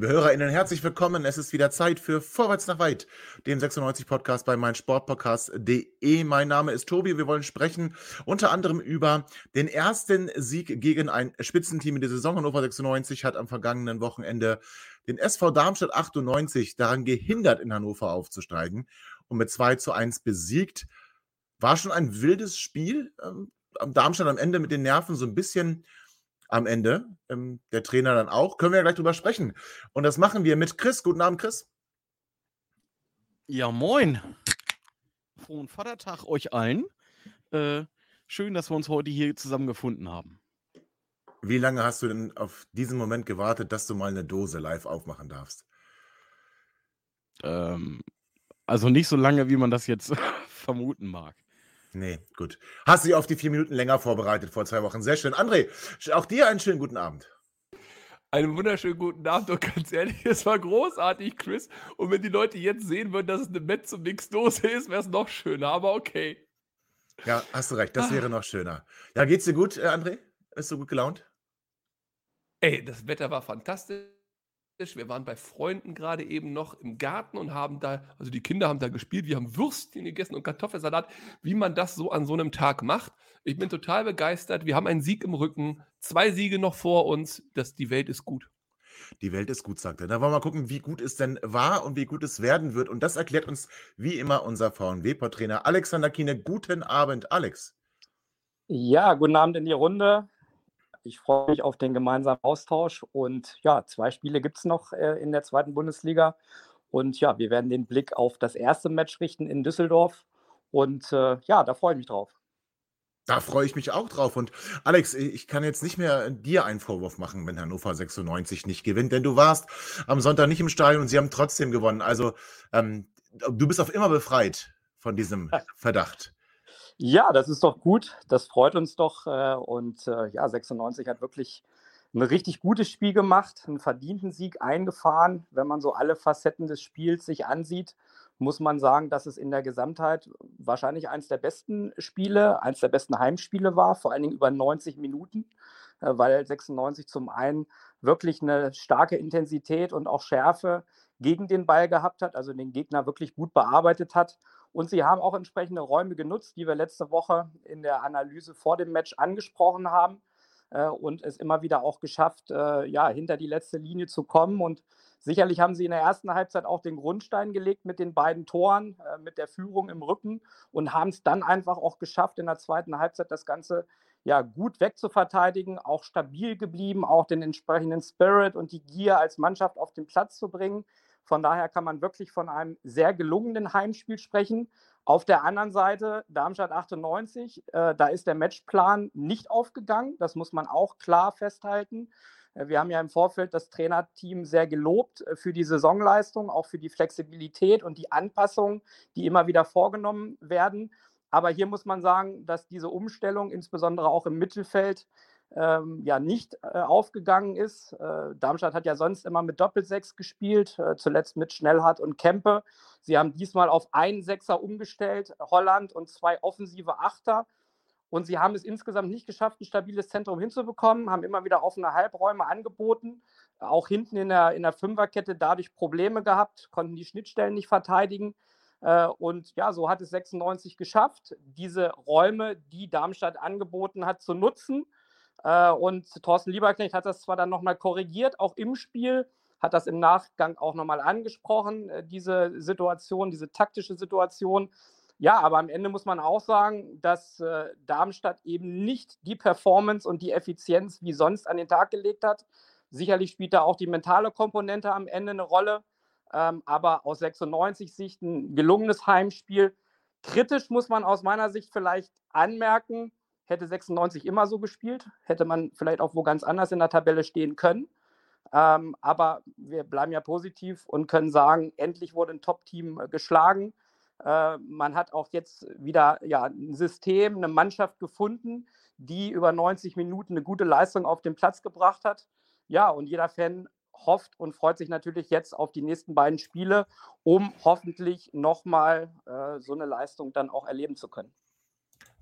Liebe HörerInnen, herzlich willkommen. Es ist wieder Zeit für Vorwärts nach Weit, dem 96 Podcast bei meinsportpodcast.de. Mein Name ist Tobi. Wir wollen sprechen unter anderem über den ersten Sieg gegen ein Spitzenteam in der Saison. Hannover 96 hat am vergangenen Wochenende den SV Darmstadt 98 daran gehindert, in Hannover aufzusteigen und mit 2 zu 1 besiegt. War schon ein wildes Spiel. Ähm, Darmstadt am Ende mit den Nerven so ein bisschen am Ende. Ähm, der Trainer dann auch. Können wir ja gleich drüber sprechen. Und das machen wir mit Chris. Guten Abend, Chris. Ja, moin. Frohen Vatertag euch allen. Äh, schön, dass wir uns heute hier zusammengefunden haben. Wie lange hast du denn auf diesen Moment gewartet, dass du mal eine Dose live aufmachen darfst? Ähm, also nicht so lange, wie man das jetzt vermuten mag. Nee, gut. Hast dich auf die vier Minuten länger vorbereitet vor zwei Wochen. Sehr schön. André, auch dir einen schönen guten Abend. Einen wunderschönen guten Abend und ganz ehrlich, es war großartig, Chris. Und wenn die Leute jetzt sehen würden, dass es eine Metz- und Mix-Dose ist, wäre es noch schöner, aber okay. Ja, hast du recht, das wäre noch schöner. Ja, geht's dir gut, äh, André? Bist du gut gelaunt? Ey, das Wetter war fantastisch. Wir waren bei Freunden gerade eben noch im Garten und haben da, also die Kinder haben da gespielt, wir haben Würstchen gegessen und Kartoffelsalat, wie man das so an so einem Tag macht. Ich bin total begeistert. Wir haben einen Sieg im Rücken, zwei Siege noch vor uns. Das, die Welt ist gut. Die Welt ist gut, sagt er. Da wollen wir mal gucken, wie gut es denn war und wie gut es werden wird. Und das erklärt uns wie immer unser VNW-Trainer Alexander Kiene. Guten Abend, Alex. Ja, guten Abend in die Runde. Ich freue mich auf den gemeinsamen Austausch. Und ja, zwei Spiele gibt es noch äh, in der zweiten Bundesliga. Und ja, wir werden den Blick auf das erste Match richten in Düsseldorf. Und äh, ja, da freue ich mich drauf. Da freue ich mich auch drauf. Und Alex, ich kann jetzt nicht mehr dir einen Vorwurf machen, wenn Hannover 96 nicht gewinnt, denn du warst am Sonntag nicht im Stadion und sie haben trotzdem gewonnen. Also ähm, du bist auf immer befreit von diesem Verdacht. Ja, das ist doch gut. Das freut uns doch. Äh, und äh, ja, 96 hat wirklich ein richtig gutes Spiel gemacht, einen verdienten Sieg eingefahren. Wenn man so alle Facetten des Spiels sich ansieht, muss man sagen, dass es in der Gesamtheit wahrscheinlich eines der besten Spiele, eines der besten Heimspiele war, vor allen Dingen über 90 Minuten, äh, weil 96 zum einen wirklich eine starke Intensität und auch Schärfe gegen den Ball gehabt hat, also den Gegner wirklich gut bearbeitet hat und sie haben auch entsprechende Räume genutzt, die wir letzte Woche in der Analyse vor dem Match angesprochen haben äh, und es immer wieder auch geschafft, äh, ja, hinter die letzte Linie zu kommen. Und sicherlich haben sie in der ersten Halbzeit auch den Grundstein gelegt mit den beiden Toren, äh, mit der Führung im Rücken und haben es dann einfach auch geschafft, in der zweiten Halbzeit das Ganze ja, gut wegzuverteidigen, auch stabil geblieben, auch den entsprechenden Spirit und die Gier als Mannschaft auf den Platz zu bringen. Von daher kann man wirklich von einem sehr gelungenen Heimspiel sprechen. Auf der anderen Seite, Darmstadt 98, äh, da ist der Matchplan nicht aufgegangen. Das muss man auch klar festhalten. Äh, wir haben ja im Vorfeld das Trainerteam sehr gelobt äh, für die Saisonleistung, auch für die Flexibilität und die Anpassungen, die immer wieder vorgenommen werden. Aber hier muss man sagen, dass diese Umstellung, insbesondere auch im Mittelfeld, ähm, ja nicht äh, aufgegangen ist. Äh, Darmstadt hat ja sonst immer mit Doppelsechs gespielt, äh, zuletzt mit Schnellhardt und Kempe. Sie haben diesmal auf einen Sechser umgestellt, Holland und zwei offensive Achter. Und sie haben es insgesamt nicht geschafft, ein stabiles Zentrum hinzubekommen, haben immer wieder offene Halbräume angeboten, auch hinten in der, in der Fünferkette dadurch Probleme gehabt, konnten die Schnittstellen nicht verteidigen. Äh, und ja, so hat es 96 geschafft, diese Räume, die Darmstadt angeboten hat, zu nutzen äh, und Thorsten Lieberknecht hat das zwar dann nochmal korrigiert, auch im Spiel, hat das im Nachgang auch nochmal angesprochen, äh, diese Situation, diese taktische Situation. Ja, aber am Ende muss man auch sagen, dass äh, Darmstadt eben nicht die Performance und die Effizienz wie sonst an den Tag gelegt hat. Sicherlich spielt da auch die mentale Komponente am Ende eine Rolle. Ähm, aber aus 96 Sicht ein gelungenes Heimspiel. Kritisch muss man aus meiner Sicht vielleicht anmerken, hätte 96 immer so gespielt, hätte man vielleicht auch wo ganz anders in der Tabelle stehen können. Ähm, aber wir bleiben ja positiv und können sagen, endlich wurde ein Top-Team äh, geschlagen. Äh, man hat auch jetzt wieder ja, ein System, eine Mannschaft gefunden, die über 90 Minuten eine gute Leistung auf den Platz gebracht hat. Ja, und jeder Fan hofft und freut sich natürlich jetzt auf die nächsten beiden Spiele, um hoffentlich nochmal äh, so eine Leistung dann auch erleben zu können.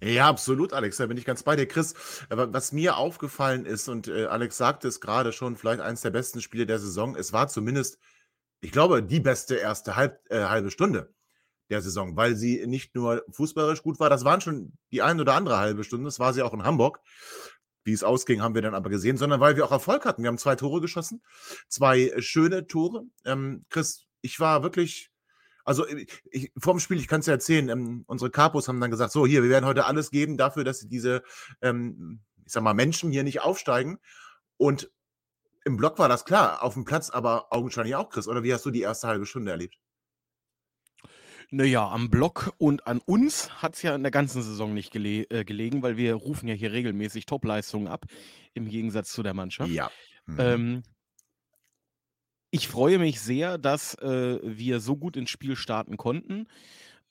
Ja, absolut, Alex, da bin ich ganz bei dir. Chris, was mir aufgefallen ist, und äh, Alex sagte es gerade schon, vielleicht eines der besten Spiele der Saison, es war zumindest, ich glaube, die beste erste halb, äh, halbe Stunde der Saison, weil sie nicht nur fußballerisch gut war, das waren schon die ein oder andere halbe Stunde, das war sie auch in Hamburg. Wie es ausging, haben wir dann aber gesehen, sondern weil wir auch Erfolg hatten. Wir haben zwei Tore geschossen, zwei schöne Tore. Ähm, Chris, ich war wirklich also äh, ich, vor dem Spiel, ich kann es ja erzählen, ähm, unsere Capos haben dann gesagt, so hier, wir werden heute alles geben dafür, dass diese, ähm, ich sag mal, Menschen hier nicht aufsteigen. Und im Block war das klar, auf dem Platz aber augenscheinlich auch, Chris. Oder wie hast du die erste halbe Stunde erlebt? Naja, am Block und an uns hat es ja in der ganzen Saison nicht gele äh, gelegen, weil wir rufen ja hier regelmäßig Topleistungen ab, im Gegensatz zu der Mannschaft. Ja. Mhm. Ähm, ich freue mich sehr, dass äh, wir so gut ins Spiel starten konnten.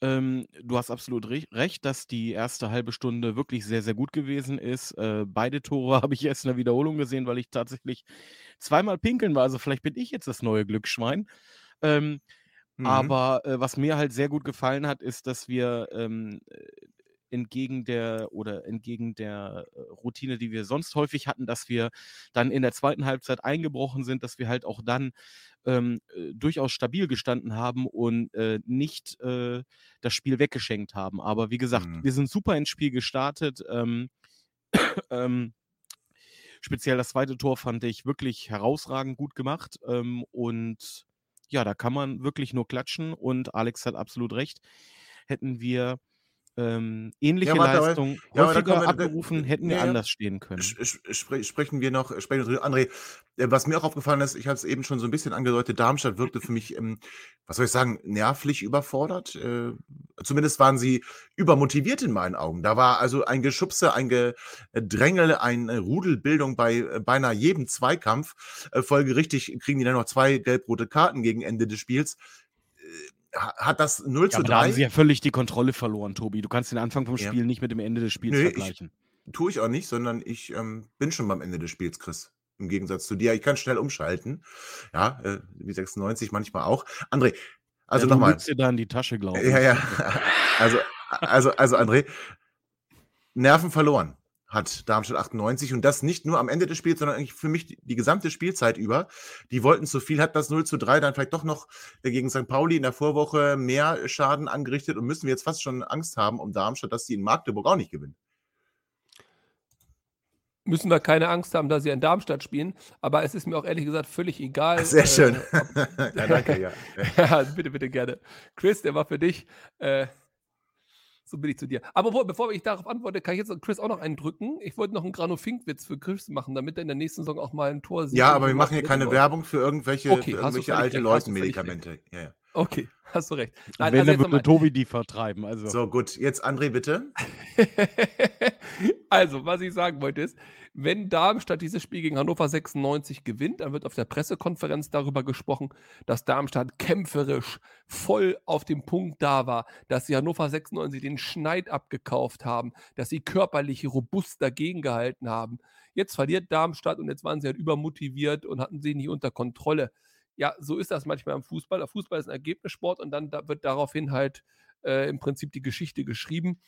Ähm, du hast absolut re recht, dass die erste halbe Stunde wirklich sehr, sehr gut gewesen ist. Äh, beide Tore habe ich erst in der Wiederholung gesehen, weil ich tatsächlich zweimal pinkeln war. Also vielleicht bin ich jetzt das neue Glücksschwein. Ähm, mhm. Aber äh, was mir halt sehr gut gefallen hat, ist, dass wir ähm, entgegen der oder entgegen der äh, Routine, die wir sonst häufig hatten, dass wir dann in der zweiten Halbzeit eingebrochen sind, dass wir halt auch dann ähm, äh, durchaus stabil gestanden haben und äh, nicht äh, das Spiel weggeschenkt haben. Aber wie gesagt, mhm. wir sind super ins Spiel gestartet. Ähm, ähm, speziell das zweite Tor fand ich wirklich herausragend gut gemacht. Ähm, und ja, da kann man wirklich nur klatschen. Und Alex hat absolut recht. Hätten wir ähm, ähnliche ja, warte, Leistung ja, häufiger wir, abgerufen, hätten wir ja, anders stehen können. Spre sprechen wir noch, sprechen wir André, äh, was mir auch aufgefallen ist, ich habe es eben schon so ein bisschen angedeutet, Darmstadt wirkte für mich, ähm, was soll ich sagen, nervlich überfordert. Äh, zumindest waren sie übermotiviert in meinen Augen. Da war also ein Geschubse, ein Gedrängel, eine Rudelbildung bei äh, beinahe jedem Zweikampf. Äh, folgerichtig kriegen die dann noch zwei gelb-rote Karten gegen Ende des Spiels hat das 0 ja, zu 3. Da haben sie ja völlig die Kontrolle verloren, Tobi. Du kannst den Anfang vom Spiel ja. nicht mit dem Ende des Spiels Nö, vergleichen. Ich, tue ich auch nicht, sondern ich ähm, bin schon beim Ende des Spiels, Chris. Im Gegensatz zu dir. Ich kann schnell umschalten. Ja, äh, wie 96 manchmal auch. André, also ja, nochmal. Du dir da in die Tasche, glaube ich. Ja, ja. Also, also, also André, Nerven verloren hat Darmstadt 98 und das nicht nur am Ende des Spiels, sondern eigentlich für mich die, die, gesamte Spielzeit über. Die wollten zu viel, hat das 0 zu 3 dann vielleicht doch noch gegen St. Pauli in der Vorwoche mehr Schaden angerichtet und müssen wir jetzt fast schon Angst haben um Darmstadt, dass sie in Magdeburg auch nicht gewinnen. Müssen wir keine Angst haben, dass sie in Darmstadt spielen, aber es ist mir auch ehrlich gesagt völlig egal. Sehr äh, schön. ja, danke, ja. ja. bitte, bitte gerne. Chris, der war für dich. Äh, so bin ich zu dir. Aber wo, bevor ich darauf antworte, kann ich jetzt Chris auch noch einen drücken. Ich wollte noch einen Grano-Fink-Witz für Chris machen, damit er in der nächsten Saison auch mal ein Tor sieht. Ja, aber wir machen hier keine Werbung für irgendwelche, okay, für irgendwelche alte Leute-Medikamente. Ja, ja. Okay, hast du recht. Nein, Wenn, also dann würde Tobi die vertreiben. Also. So, gut. Jetzt André, bitte. also, was ich sagen wollte ist, wenn Darmstadt dieses Spiel gegen Hannover 96 gewinnt, dann wird auf der Pressekonferenz darüber gesprochen, dass Darmstadt kämpferisch voll auf dem Punkt da war, dass sie Hannover 96 den Schneid abgekauft haben, dass sie körperlich robust dagegen gehalten haben. Jetzt verliert Darmstadt und jetzt waren sie halt übermotiviert und hatten sie nicht unter Kontrolle. Ja, so ist das manchmal im Fußball. Der Fußball ist ein Ergebnissport und dann wird daraufhin halt äh, im Prinzip die Geschichte geschrieben.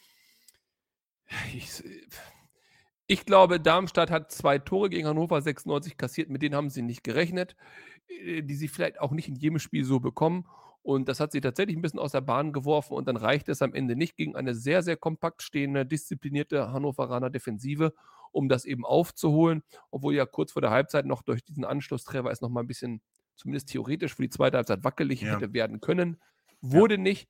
Ich, ich glaube, Darmstadt hat zwei Tore gegen Hannover 96 kassiert, mit denen haben sie nicht gerechnet, äh, die sie vielleicht auch nicht in jedem Spiel so bekommen. Und das hat sie tatsächlich ein bisschen aus der Bahn geworfen und dann reicht es am Ende nicht gegen eine sehr, sehr kompakt stehende, disziplinierte Hannoveraner Defensive, um das eben aufzuholen. Obwohl ja kurz vor der Halbzeit noch durch diesen Anschlusstreffer es nochmal ein bisschen, zumindest theoretisch, für die zweite Halbzeit wackelig ja. hätte werden können. Wurde ja. nicht.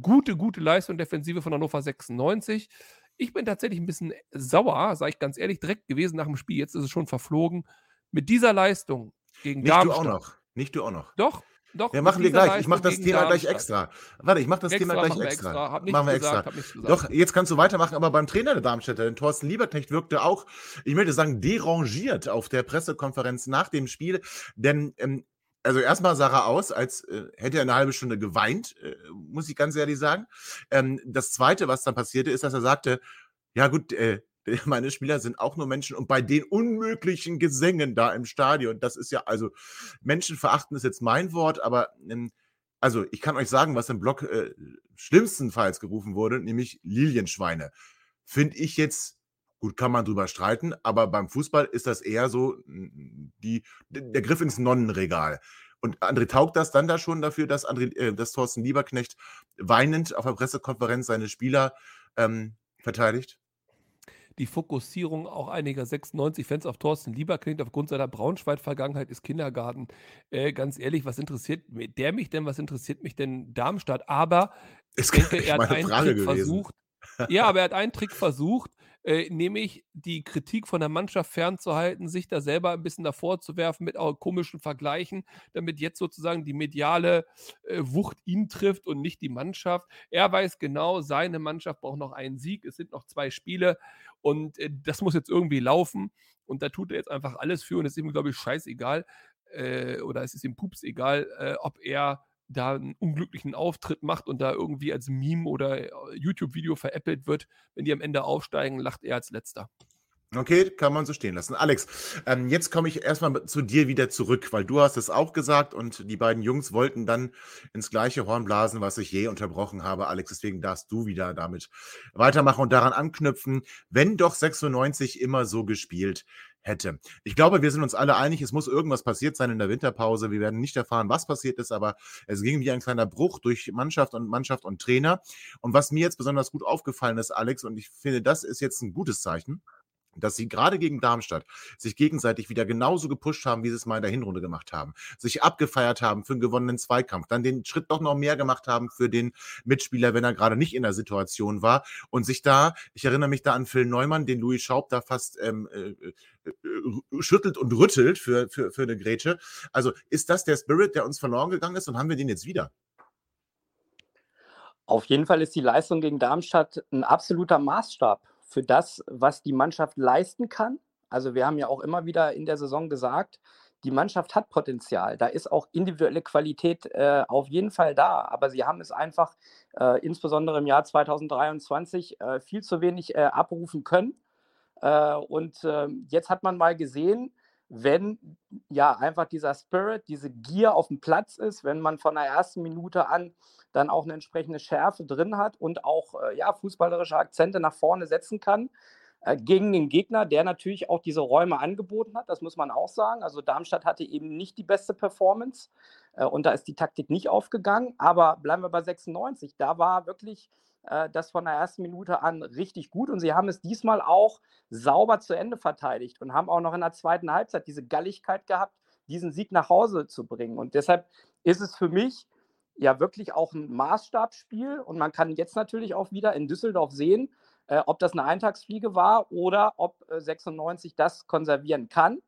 Gute, gute Leistung Defensive von Hannover 96. Ich bin tatsächlich ein bisschen sauer, sage ich ganz ehrlich, direkt gewesen nach dem Spiel. Jetzt ist es schon verflogen. Mit dieser Leistung gegen Nicht Darmstadt. du auch noch. Nicht du auch noch. Doch. Doch, Ja, machen wir gleich. Ich mache Leistung das Thema gleich extra. Warte, ich mache das Thema Extra, gleich machen wir extra. extra. Machen wir gesagt, extra. Doch, jetzt kannst du weitermachen, aber beim Trainer der Darmstädter, den Thorsten Lieberknecht, wirkte auch, ich möchte sagen, derangiert auf der Pressekonferenz nach dem Spiel. Denn, ähm, also erstmal sah er aus, als äh, hätte er eine halbe Stunde geweint, äh, muss ich ganz ehrlich sagen. Ähm, das Zweite, was dann passierte, ist, dass er sagte, ja gut, äh, meine Spieler sind auch nur Menschen und bei den unmöglichen Gesängen da im Stadion, das ist ja, also Menschenverachten ist jetzt mein Wort, aber ähm, also ich kann euch sagen, was im Blog schlimmstenfalls gerufen wurde, nämlich Lilienschweine. Finde ich jetzt, gut, kann man drüber streiten, aber beim Fußball ist das eher so die, der Griff ins Nonnenregal. Und André taugt das dann da schon dafür, dass, André, äh, dass Thorsten Lieberknecht weinend auf der Pressekonferenz seine Spieler ähm, verteidigt? die Fokussierung auch einiger 96-Fans auf Thorsten Lieberknecht aufgrund seiner Braunschweig-Vergangenheit ist Kindergarten. Äh, ganz ehrlich, was interessiert der mich denn? Was interessiert mich denn Darmstadt? Aber Ist denke, er hat einen Frage Trick gewesen. versucht. Ja, aber er hat einen Trick versucht, äh, nämlich die Kritik von der Mannschaft fernzuhalten, sich da selber ein bisschen davor zu werfen mit auch komischen Vergleichen, damit jetzt sozusagen die mediale äh, Wucht ihn trifft und nicht die Mannschaft. Er weiß genau, seine Mannschaft braucht noch einen Sieg. Es sind noch zwei Spiele und äh, das muss jetzt irgendwie laufen. Und da tut er jetzt einfach alles für und es ist ihm, glaube ich, scheißegal äh, oder es ist ihm pups egal, äh, ob er da einen unglücklichen Auftritt macht und da irgendwie als Meme oder äh, YouTube-Video veräppelt wird. Wenn die am Ende aufsteigen, lacht er als letzter. Okay, kann man so stehen lassen. Alex, ähm, jetzt komme ich erstmal zu dir wieder zurück, weil du hast es auch gesagt und die beiden Jungs wollten dann ins gleiche Horn blasen, was ich je unterbrochen habe. Alex, deswegen darfst du wieder damit weitermachen und daran anknüpfen, wenn doch 96 immer so gespielt hätte. Ich glaube, wir sind uns alle einig, es muss irgendwas passiert sein in der Winterpause. Wir werden nicht erfahren, was passiert ist, aber es ging wie ein kleiner Bruch durch Mannschaft und Mannschaft und Trainer. Und was mir jetzt besonders gut aufgefallen ist, Alex, und ich finde, das ist jetzt ein gutes Zeichen, dass sie gerade gegen Darmstadt sich gegenseitig wieder genauso gepusht haben, wie sie es mal in der Hinrunde gemacht haben. Sich abgefeiert haben für einen gewonnenen Zweikampf, dann den Schritt doch noch mehr gemacht haben für den Mitspieler, wenn er gerade nicht in der Situation war und sich da, ich erinnere mich da an Phil Neumann, den Louis Schaub da fast ähm, äh, äh, schüttelt und rüttelt für, für, für eine Grätsche. Also ist das der Spirit, der uns verloren gegangen ist und haben wir den jetzt wieder? Auf jeden Fall ist die Leistung gegen Darmstadt ein absoluter Maßstab für das, was die Mannschaft leisten kann. Also wir haben ja auch immer wieder in der Saison gesagt, die Mannschaft hat Potenzial. Da ist auch individuelle Qualität äh, auf jeden Fall da. Aber sie haben es einfach äh, insbesondere im Jahr 2023 äh, viel zu wenig äh, abrufen können. Äh, und ähm, jetzt hat man mal gesehen, wenn ja einfach dieser Spirit, diese Gier auf dem Platz ist, wenn man von der ersten Minute an dann auch eine entsprechende Schärfe drin hat und auch äh, ja, fußballerische Akzente nach vorne setzen kann äh, gegen den Gegner, der natürlich auch diese Räume angeboten hat, das muss man auch sagen. Also Darmstadt hatte eben nicht die beste Performance äh, und da ist die Taktik nicht aufgegangen, aber bleiben wir bei 96, da war wirklich das von der ersten Minute an richtig gut und sie haben es diesmal auch sauber zu Ende verteidigt und haben auch noch in der zweiten Halbzeit diese Galligkeit gehabt, diesen Sieg nach Hause zu bringen. Und deshalb ist es für mich ja wirklich auch ein Maßstabsspiel und man kann jetzt natürlich auch wieder in Düsseldorf sehen, äh, ob das eine Eintagsfliege war oder ob äh, 96 das konservieren kann.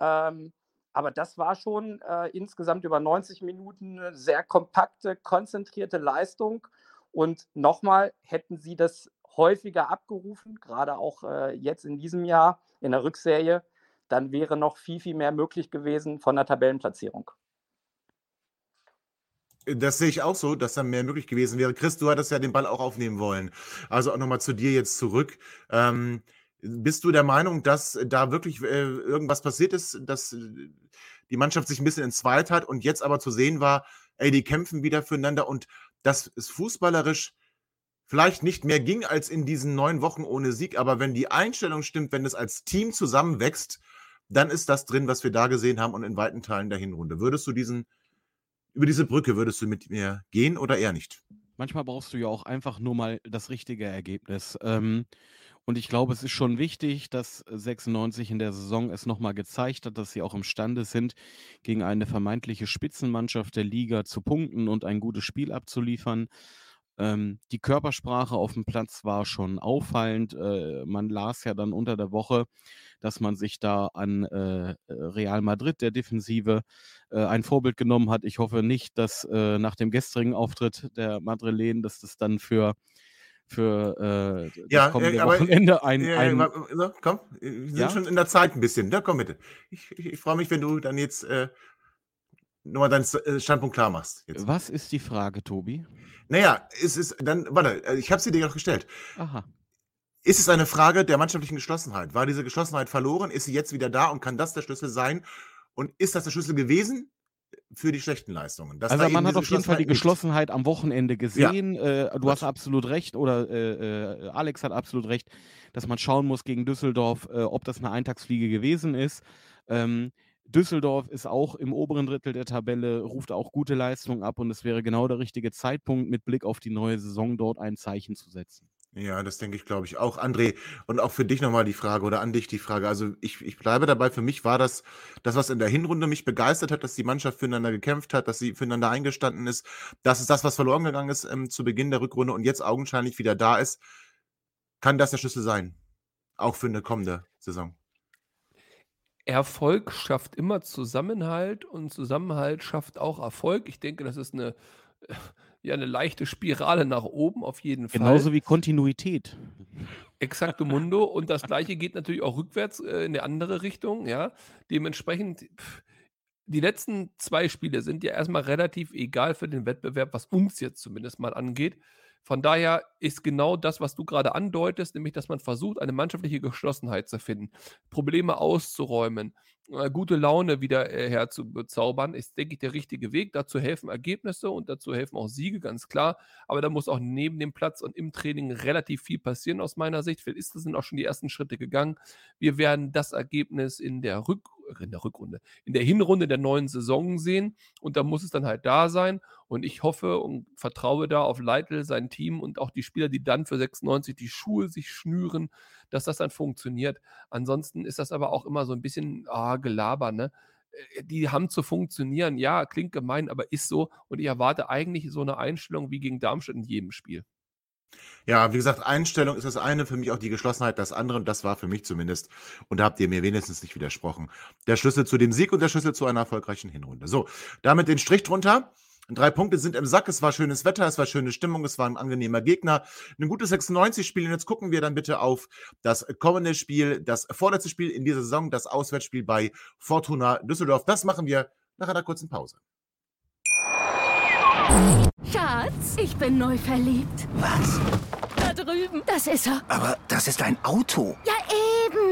Ähm, aber das war schon äh, insgesamt über 90 Minuten eine sehr kompakte, konzentrierte Leistung. Und nochmal, hätten sie das häufiger abgerufen, gerade auch äh, jetzt in diesem Jahr in der Rückserie, dann wäre noch viel, viel mehr möglich gewesen von der Tabellenplatzierung. Das sehe ich auch so, dass da mehr möglich gewesen wäre. Chris, du hattest ja den Ball auch aufnehmen wollen. Also auch nochmal zu dir jetzt zurück. Ähm, bist du der Meinung, dass da wirklich äh, irgendwas passiert ist, dass äh, die Mannschaft sich ein bisschen entzweit hat und jetzt aber zu sehen war, ey, die kämpfen wieder füreinander und dass es fußballerisch vielleicht nicht mehr ging als in diesen neun Wochen ohne Sieg, aber wenn die Einstellung stimmt, wenn es als Team zusammenwächst, dann ist das drin, was wir da gesehen haben und in weiten Teilen der Hinrunde. Würdest du diesen über diese Brücke würdest du mit mir gehen oder eher nicht? Manchmal brauchst du ja auch einfach nur mal das richtige Ergebnis. Ähm, und ich glaube, es ist schon wichtig, dass 96 in der Saison es nochmal gezeigt hat, dass sie auch imstande sind, gegen eine vermeintliche Spitzenmannschaft der Liga zu punkten und ein gutes Spiel abzuliefern. Ähm, die Körpersprache auf dem Platz war schon auffallend. Äh, man las ja dann unter der Woche, dass man sich da an äh, Real Madrid, der Defensive, äh, ein Vorbild genommen hat. Ich hoffe nicht, dass äh, nach dem gestrigen Auftritt der Madrilen, dass das dann für für äh, Ja, das kommende äh, aber Wochenende ein, Ja, ein ja, so, komm, wir sind Ja? schon in der Zeit ein bisschen. Da komm bitte. Ich, ich, ich freue mich, wenn du dann jetzt äh, nochmal deinen äh, Standpunkt klar machst. Jetzt. Was ist die Frage, Tobi? Naja, es ist dann, warte, äh, ich habe sie dir noch gestellt. Aha. Ist es eine Frage der mannschaftlichen Geschlossenheit? War diese Geschlossenheit verloren? Ist sie jetzt wieder da und kann das der Schlüssel sein? Und ist das der Schlüssel gewesen für die schlechten Leistungen? Dass Also man hat auf jeden Fall die Geschlossenheit am Wochenende gesehen. Äh, du hast absolut recht, oder äh, äh, Alex hat absolut recht, dass man schauen muss gegen Düsseldorf, äh, ob das eine Eintagsfliege gewesen ist. Ähm, Düsseldorf ist auch im oberen Drittel der Tabelle, ruft auch gute Leistungen ab und es wäre genau der richtige Zeitpunkt, mit Blick auf die neue Saison dort ein Zeichen zu setzen. Ja, das denke ich, glaube ich auch. André, und auch für dich nochmal die Frage oder an dich die Frage. Also ich, ich bleibe dabei, für mich war das, das, was in der Hinrunde mich begeistert hat, dass die Mannschaft füreinander gekämpft hat, dass sie füreinander eingestanden ist. Das ist das, was verloren gegangen ist ähm, zu Beginn der Rückrunde und jetzt augenscheinlich wieder da ist. Kann das der Schlüssel sein? Auch für eine kommende Saison. Erfolg schafft immer Zusammenhalt und Zusammenhalt schafft auch Erfolg. Ich denke, das ist eine, äh, ja, eine leichte Spirale nach oben auf jeden Fall. Genauso wie Kontinuität. Exacto Mundo. Und das gleiche geht natürlich auch rückwärts äh, in die andere Richtung, ja. Dementsprechend, pff, die letzten zwei Spiele sind ja erstmal relativ egal für den Wettbewerb, was uns jetzt zumindest mal angeht. Von daher ist genau das, was du gerade andeutest, nämlich, dass man versucht, eine mannschaftliche Geschlossenheit zu finden, Probleme auszuräumen, äh, gute Laune wieder äh, herzubezaubern, ist, denke ich, der richtige Weg. Dazu helfen Ergebnisse und dazu helfen auch Siege, ganz klar. Aber da muss auch neben dem Platz und im Training relativ viel passieren aus meiner Sicht. Vielleicht ist das sind auch schon die ersten Schritte gegangen. Wir werden das Ergebnis in der, Rück in der Rückrunde, in der Hinrunde der neuen Saison sehen. Und da muss es dann halt da sein. Und ich hoffe und vertraue da auf Leitl, sein Team und auch die Spieler, die dann für 96 die Schuhe sich schnüren, dass das dann funktioniert. Ansonsten ist das aber auch immer so ein bisschen ah, Gelaber, ne? Äh, Die haben zu funktionieren. Ja, klingt gemein, aber ist so. Und ich erwarte eigentlich so eine Einstellung wie gegen Darmstadt in jedem Spiel. Ja, wie gesagt, Einstellung ist das eine, für mich auch die Geschlossenheit das andere und das war für mich zumindest, und da habt ihr mir wenigstens nicht widersprochen, der Schlüssel zu dem Sieg und der Schlüssel zu einer erfolgreichen Hinrunde. So, damit den Strich drunter. Drei Punkte sind im Sack, es war schönes Wetter, es war schöne Stimmung, es war ein angenehmer Gegner. Ein gutes 96-Spiel und jetzt gucken wir dann bitte auf das kommende Spiel, das vorletzte Spiel in dieser Saison, das Auswärtsspiel bei Fortuna Düsseldorf. Das machen wir nach einer kurzen Pause. Schatz, ich bin neu verliebt. Was? Da drüben. Das ist er. Aber das ist ein Auto. Ja,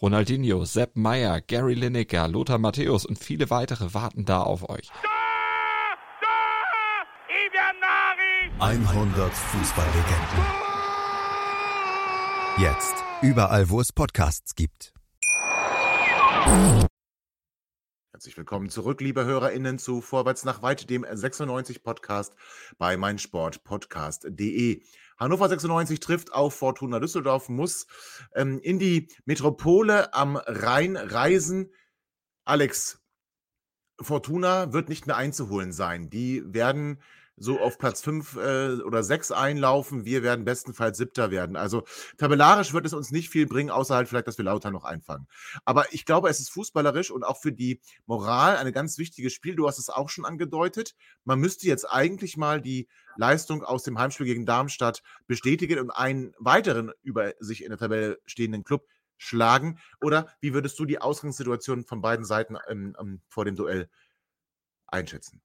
Ronaldinho, Sepp Meyer, Gary Lineker, Lothar Matthäus und viele weitere warten da auf euch. 100 Fußballlegenden. Jetzt überall, wo es Podcasts gibt. Herzlich willkommen zurück, liebe HörerInnen, zu Vorwärts nach Weit, dem 96-Podcast bei meinsportpodcast.de. Hannover 96 trifft auf Fortuna Düsseldorf, muss ähm, in die Metropole am Rhein reisen. Alex, Fortuna wird nicht mehr einzuholen sein. Die werden so auf Platz 5 äh, oder 6 einlaufen. Wir werden bestenfalls Siebter werden. Also tabellarisch wird es uns nicht viel bringen, außer halt vielleicht, dass wir lauter noch einfangen. Aber ich glaube, es ist fußballerisch und auch für die Moral ein ganz wichtiges Spiel. Du hast es auch schon angedeutet. Man müsste jetzt eigentlich mal die Leistung aus dem Heimspiel gegen Darmstadt bestätigen und einen weiteren über sich in der Tabelle stehenden Club schlagen. Oder wie würdest du die Ausgangssituation von beiden Seiten ähm, ähm, vor dem Duell einschätzen?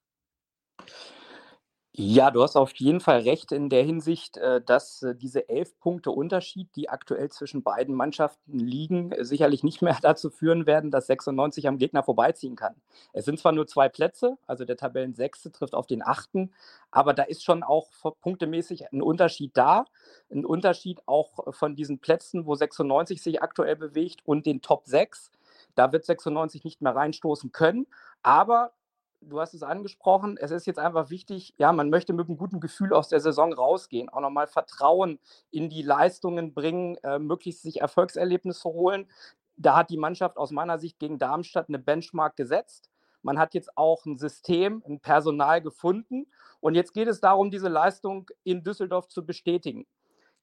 Ja, du hast auf jeden Fall recht in der Hinsicht, äh, dass äh, diese elf Punkte Unterschied, die aktuell zwischen beiden Mannschaften liegen, äh, sicherlich nicht mehr dazu führen werden, dass 96 am Gegner vorbeiziehen kann. Es sind zwar nur zwei Plätze, also der Tabellensechste trifft auf den achten, aber da ist schon auch punktemäßig ein Unterschied da. Ein Unterschied auch von diesen Plätzen, wo 96 sich aktuell bewegt und den Top 6. Da wird 96 nicht mehr reinstoßen können. Aber du hast es angesprochen, es ist jetzt einfach wichtig, ja, man möchte mit einem guten Gefühl aus der Saison rausgehen, auch nochmal Vertrauen in die Leistungen bringen, äh, möglichst sich Erfolgserlebnisse holen. Da hat die Mannschaft aus meiner Sicht gegen Darmstadt eine Benchmark gesetzt. Man hat jetzt auch ein System, ein Personal gefunden. Und jetzt geht es darum, diese Leistung in Düsseldorf zu bestätigen.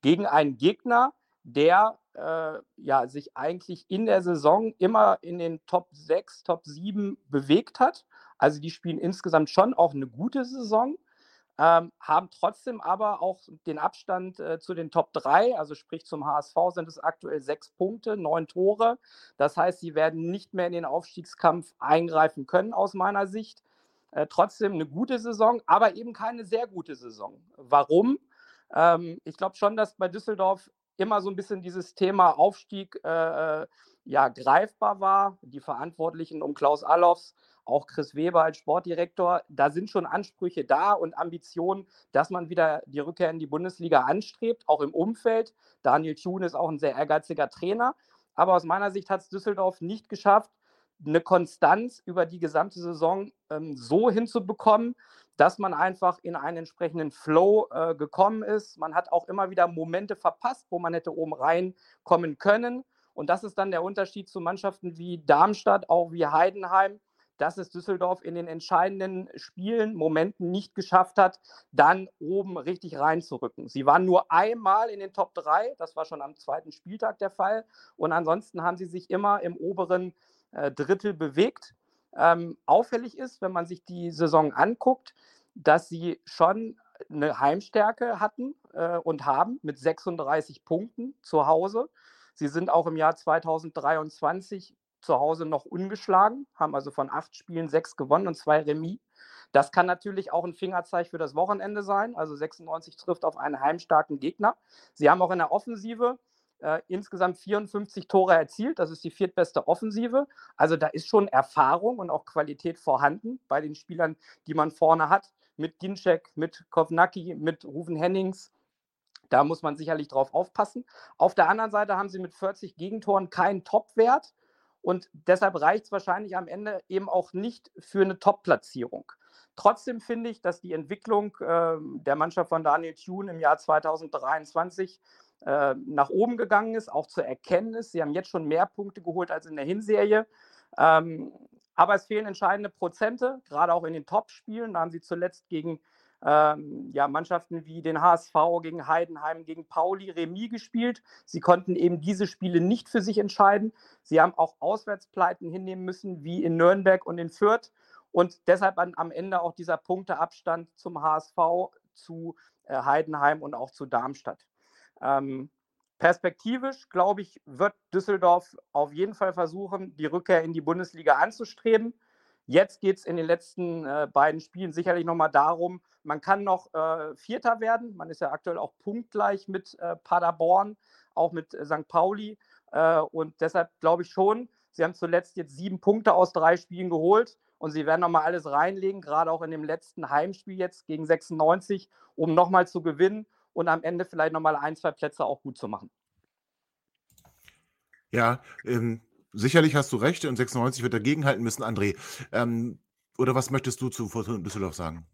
Gegen einen Gegner, der äh, ja, sich eigentlich in der Saison immer in den Top 6, Top 7 bewegt hat also die spielen insgesamt schon auch eine gute Saison, ähm, haben trotzdem aber auch den Abstand äh, zu den Top 3, also sprich zum HSV sind es aktuell sechs Punkte, neun Tore. Das heißt, sie werden nicht mehr in den Aufstiegskampf eingreifen können aus meiner Sicht. Äh, trotzdem eine gute Saison, aber eben keine sehr gute Saison. Warum? Ähm, ich glaube schon, dass bei Düsseldorf immer so ein bisschen dieses Thema Aufstieg äh, äh ja, greifbar war. Die Verantwortlichen um Klaus Allofs auch Chris Weber als Sportdirektor, da sind schon Ansprüche da und Ambitionen, dass man wieder die Rückkehr in die Bundesliga anstrebt, auch im Umfeld. Daniel Thun ist auch ein sehr ehrgeiziger Trainer. Aber aus meiner Sicht hat es Düsseldorf nicht geschafft, eine Konstanz über die gesamte Saison ähm, so hinzubekommen, dass man einfach in einen entsprechenden Flow äh, gekommen ist. Man hat auch immer wieder Momente verpasst, wo man hätte oben reinkommen können. Und das ist dann der Unterschied zu Mannschaften wie Darmstadt, auch wie Heidenheim, dass es Düsseldorf in den entscheidenden Spielen, Momenten nicht geschafft hat, dann oben richtig reinzurücken. Sie waren nur einmal in den Top 3, das war schon am zweiten Spieltag der Fall. Und ansonsten haben sie sich immer im oberen äh, Drittel bewegt. Ähm, auffällig ist, wenn man sich die Saison anguckt, dass sie schon eine Heimstärke hatten äh, und haben mit 36 Punkten zu Hause. Sie sind auch im Jahr 2023 zu Hause noch ungeschlagen, haben also von acht Spielen sechs gewonnen und zwei Remis. Das kann natürlich auch ein Fingerzeig für das Wochenende sein. Also 96 trifft auf einen heimstarken Gegner. Sie haben auch in der Offensive äh, insgesamt 54 Tore erzielt. Das ist die viertbeste Offensive. Also da ist schon Erfahrung und auch Qualität vorhanden bei den Spielern, die man vorne hat. Mit Ginczek, mit Kovnacki, mit Rufen Hennings. Da muss man sicherlich drauf aufpassen. Auf der anderen Seite haben sie mit 40 Gegentoren keinen Topwert. Und deshalb reicht es wahrscheinlich am Ende eben auch nicht für eine Top-Platzierung. Trotzdem finde ich, dass die Entwicklung äh, der Mannschaft von Daniel Thune im Jahr 2023 äh, nach oben gegangen ist, auch zur Erkenntnis. Sie haben jetzt schon mehr Punkte geholt als in der Hinserie. Ähm, aber es fehlen entscheidende Prozente, gerade auch in den Top-Spielen. Da haben sie zuletzt gegen ähm, ja, Mannschaften wie den HSV, gegen Heidenheim, gegen Pauli Remis gespielt. Sie konnten eben diese Spiele nicht für sich entscheiden. Sie haben auch Auswärtspleiten hinnehmen müssen, wie in Nürnberg und in Fürth. Und deshalb an, am Ende auch dieser Punkteabstand zum HSV, zu äh, Heidenheim und auch zu Darmstadt. Ähm, perspektivisch, glaube ich, wird Düsseldorf auf jeden Fall versuchen, die Rückkehr in die Bundesliga anzustreben. Jetzt geht es in den letzten äh, beiden Spielen sicherlich nochmal darum, man kann noch äh, Vierter werden. Man ist ja aktuell auch punktgleich mit äh, Paderborn, auch mit äh, St. Pauli. Äh, und deshalb glaube ich schon, sie haben zuletzt jetzt sieben Punkte aus drei Spielen geholt. Und sie werden nochmal alles reinlegen, gerade auch in dem letzten Heimspiel jetzt gegen 96, um nochmal zu gewinnen und am Ende vielleicht nochmal ein, zwei Plätze auch gut zu machen. Ja, ähm, sicherlich hast du recht und 96 wird dagegenhalten müssen, André. Ähm, oder was möchtest du zu Fortuna Düsseldorf sagen?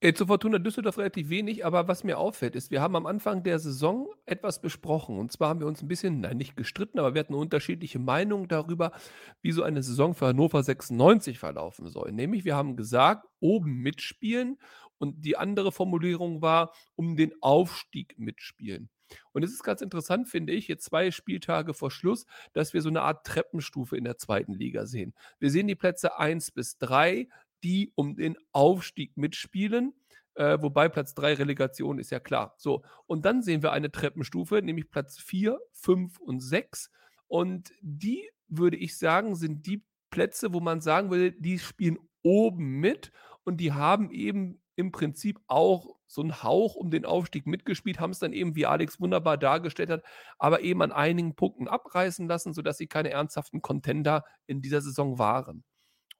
Äh, zu Fortuna Düsseldorf relativ wenig, aber was mir auffällt, ist, wir haben am Anfang der Saison etwas besprochen. Und zwar haben wir uns ein bisschen, nein, nicht gestritten, aber wir hatten unterschiedliche Meinungen darüber, wie so eine Saison für Hannover 96 verlaufen soll. Nämlich, wir haben gesagt, oben mitspielen und die andere Formulierung war, um den Aufstieg mitspielen. Und es ist ganz interessant, finde ich, jetzt zwei Spieltage vor Schluss, dass wir so eine Art Treppenstufe in der zweiten Liga sehen. Wir sehen die Plätze 1 bis 3, die um den Aufstieg mitspielen. Äh, wobei Platz 3 Relegation ist ja klar. So, und dann sehen wir eine Treppenstufe, nämlich Platz 4, 5 und 6. Und die, würde ich sagen, sind die Plätze, wo man sagen würde, die spielen oben mit und die haben eben im Prinzip auch so einen Hauch um den Aufstieg mitgespielt, haben es dann eben, wie Alex wunderbar dargestellt hat, aber eben an einigen Punkten abreißen lassen, sodass sie keine ernsthaften Contender in dieser Saison waren.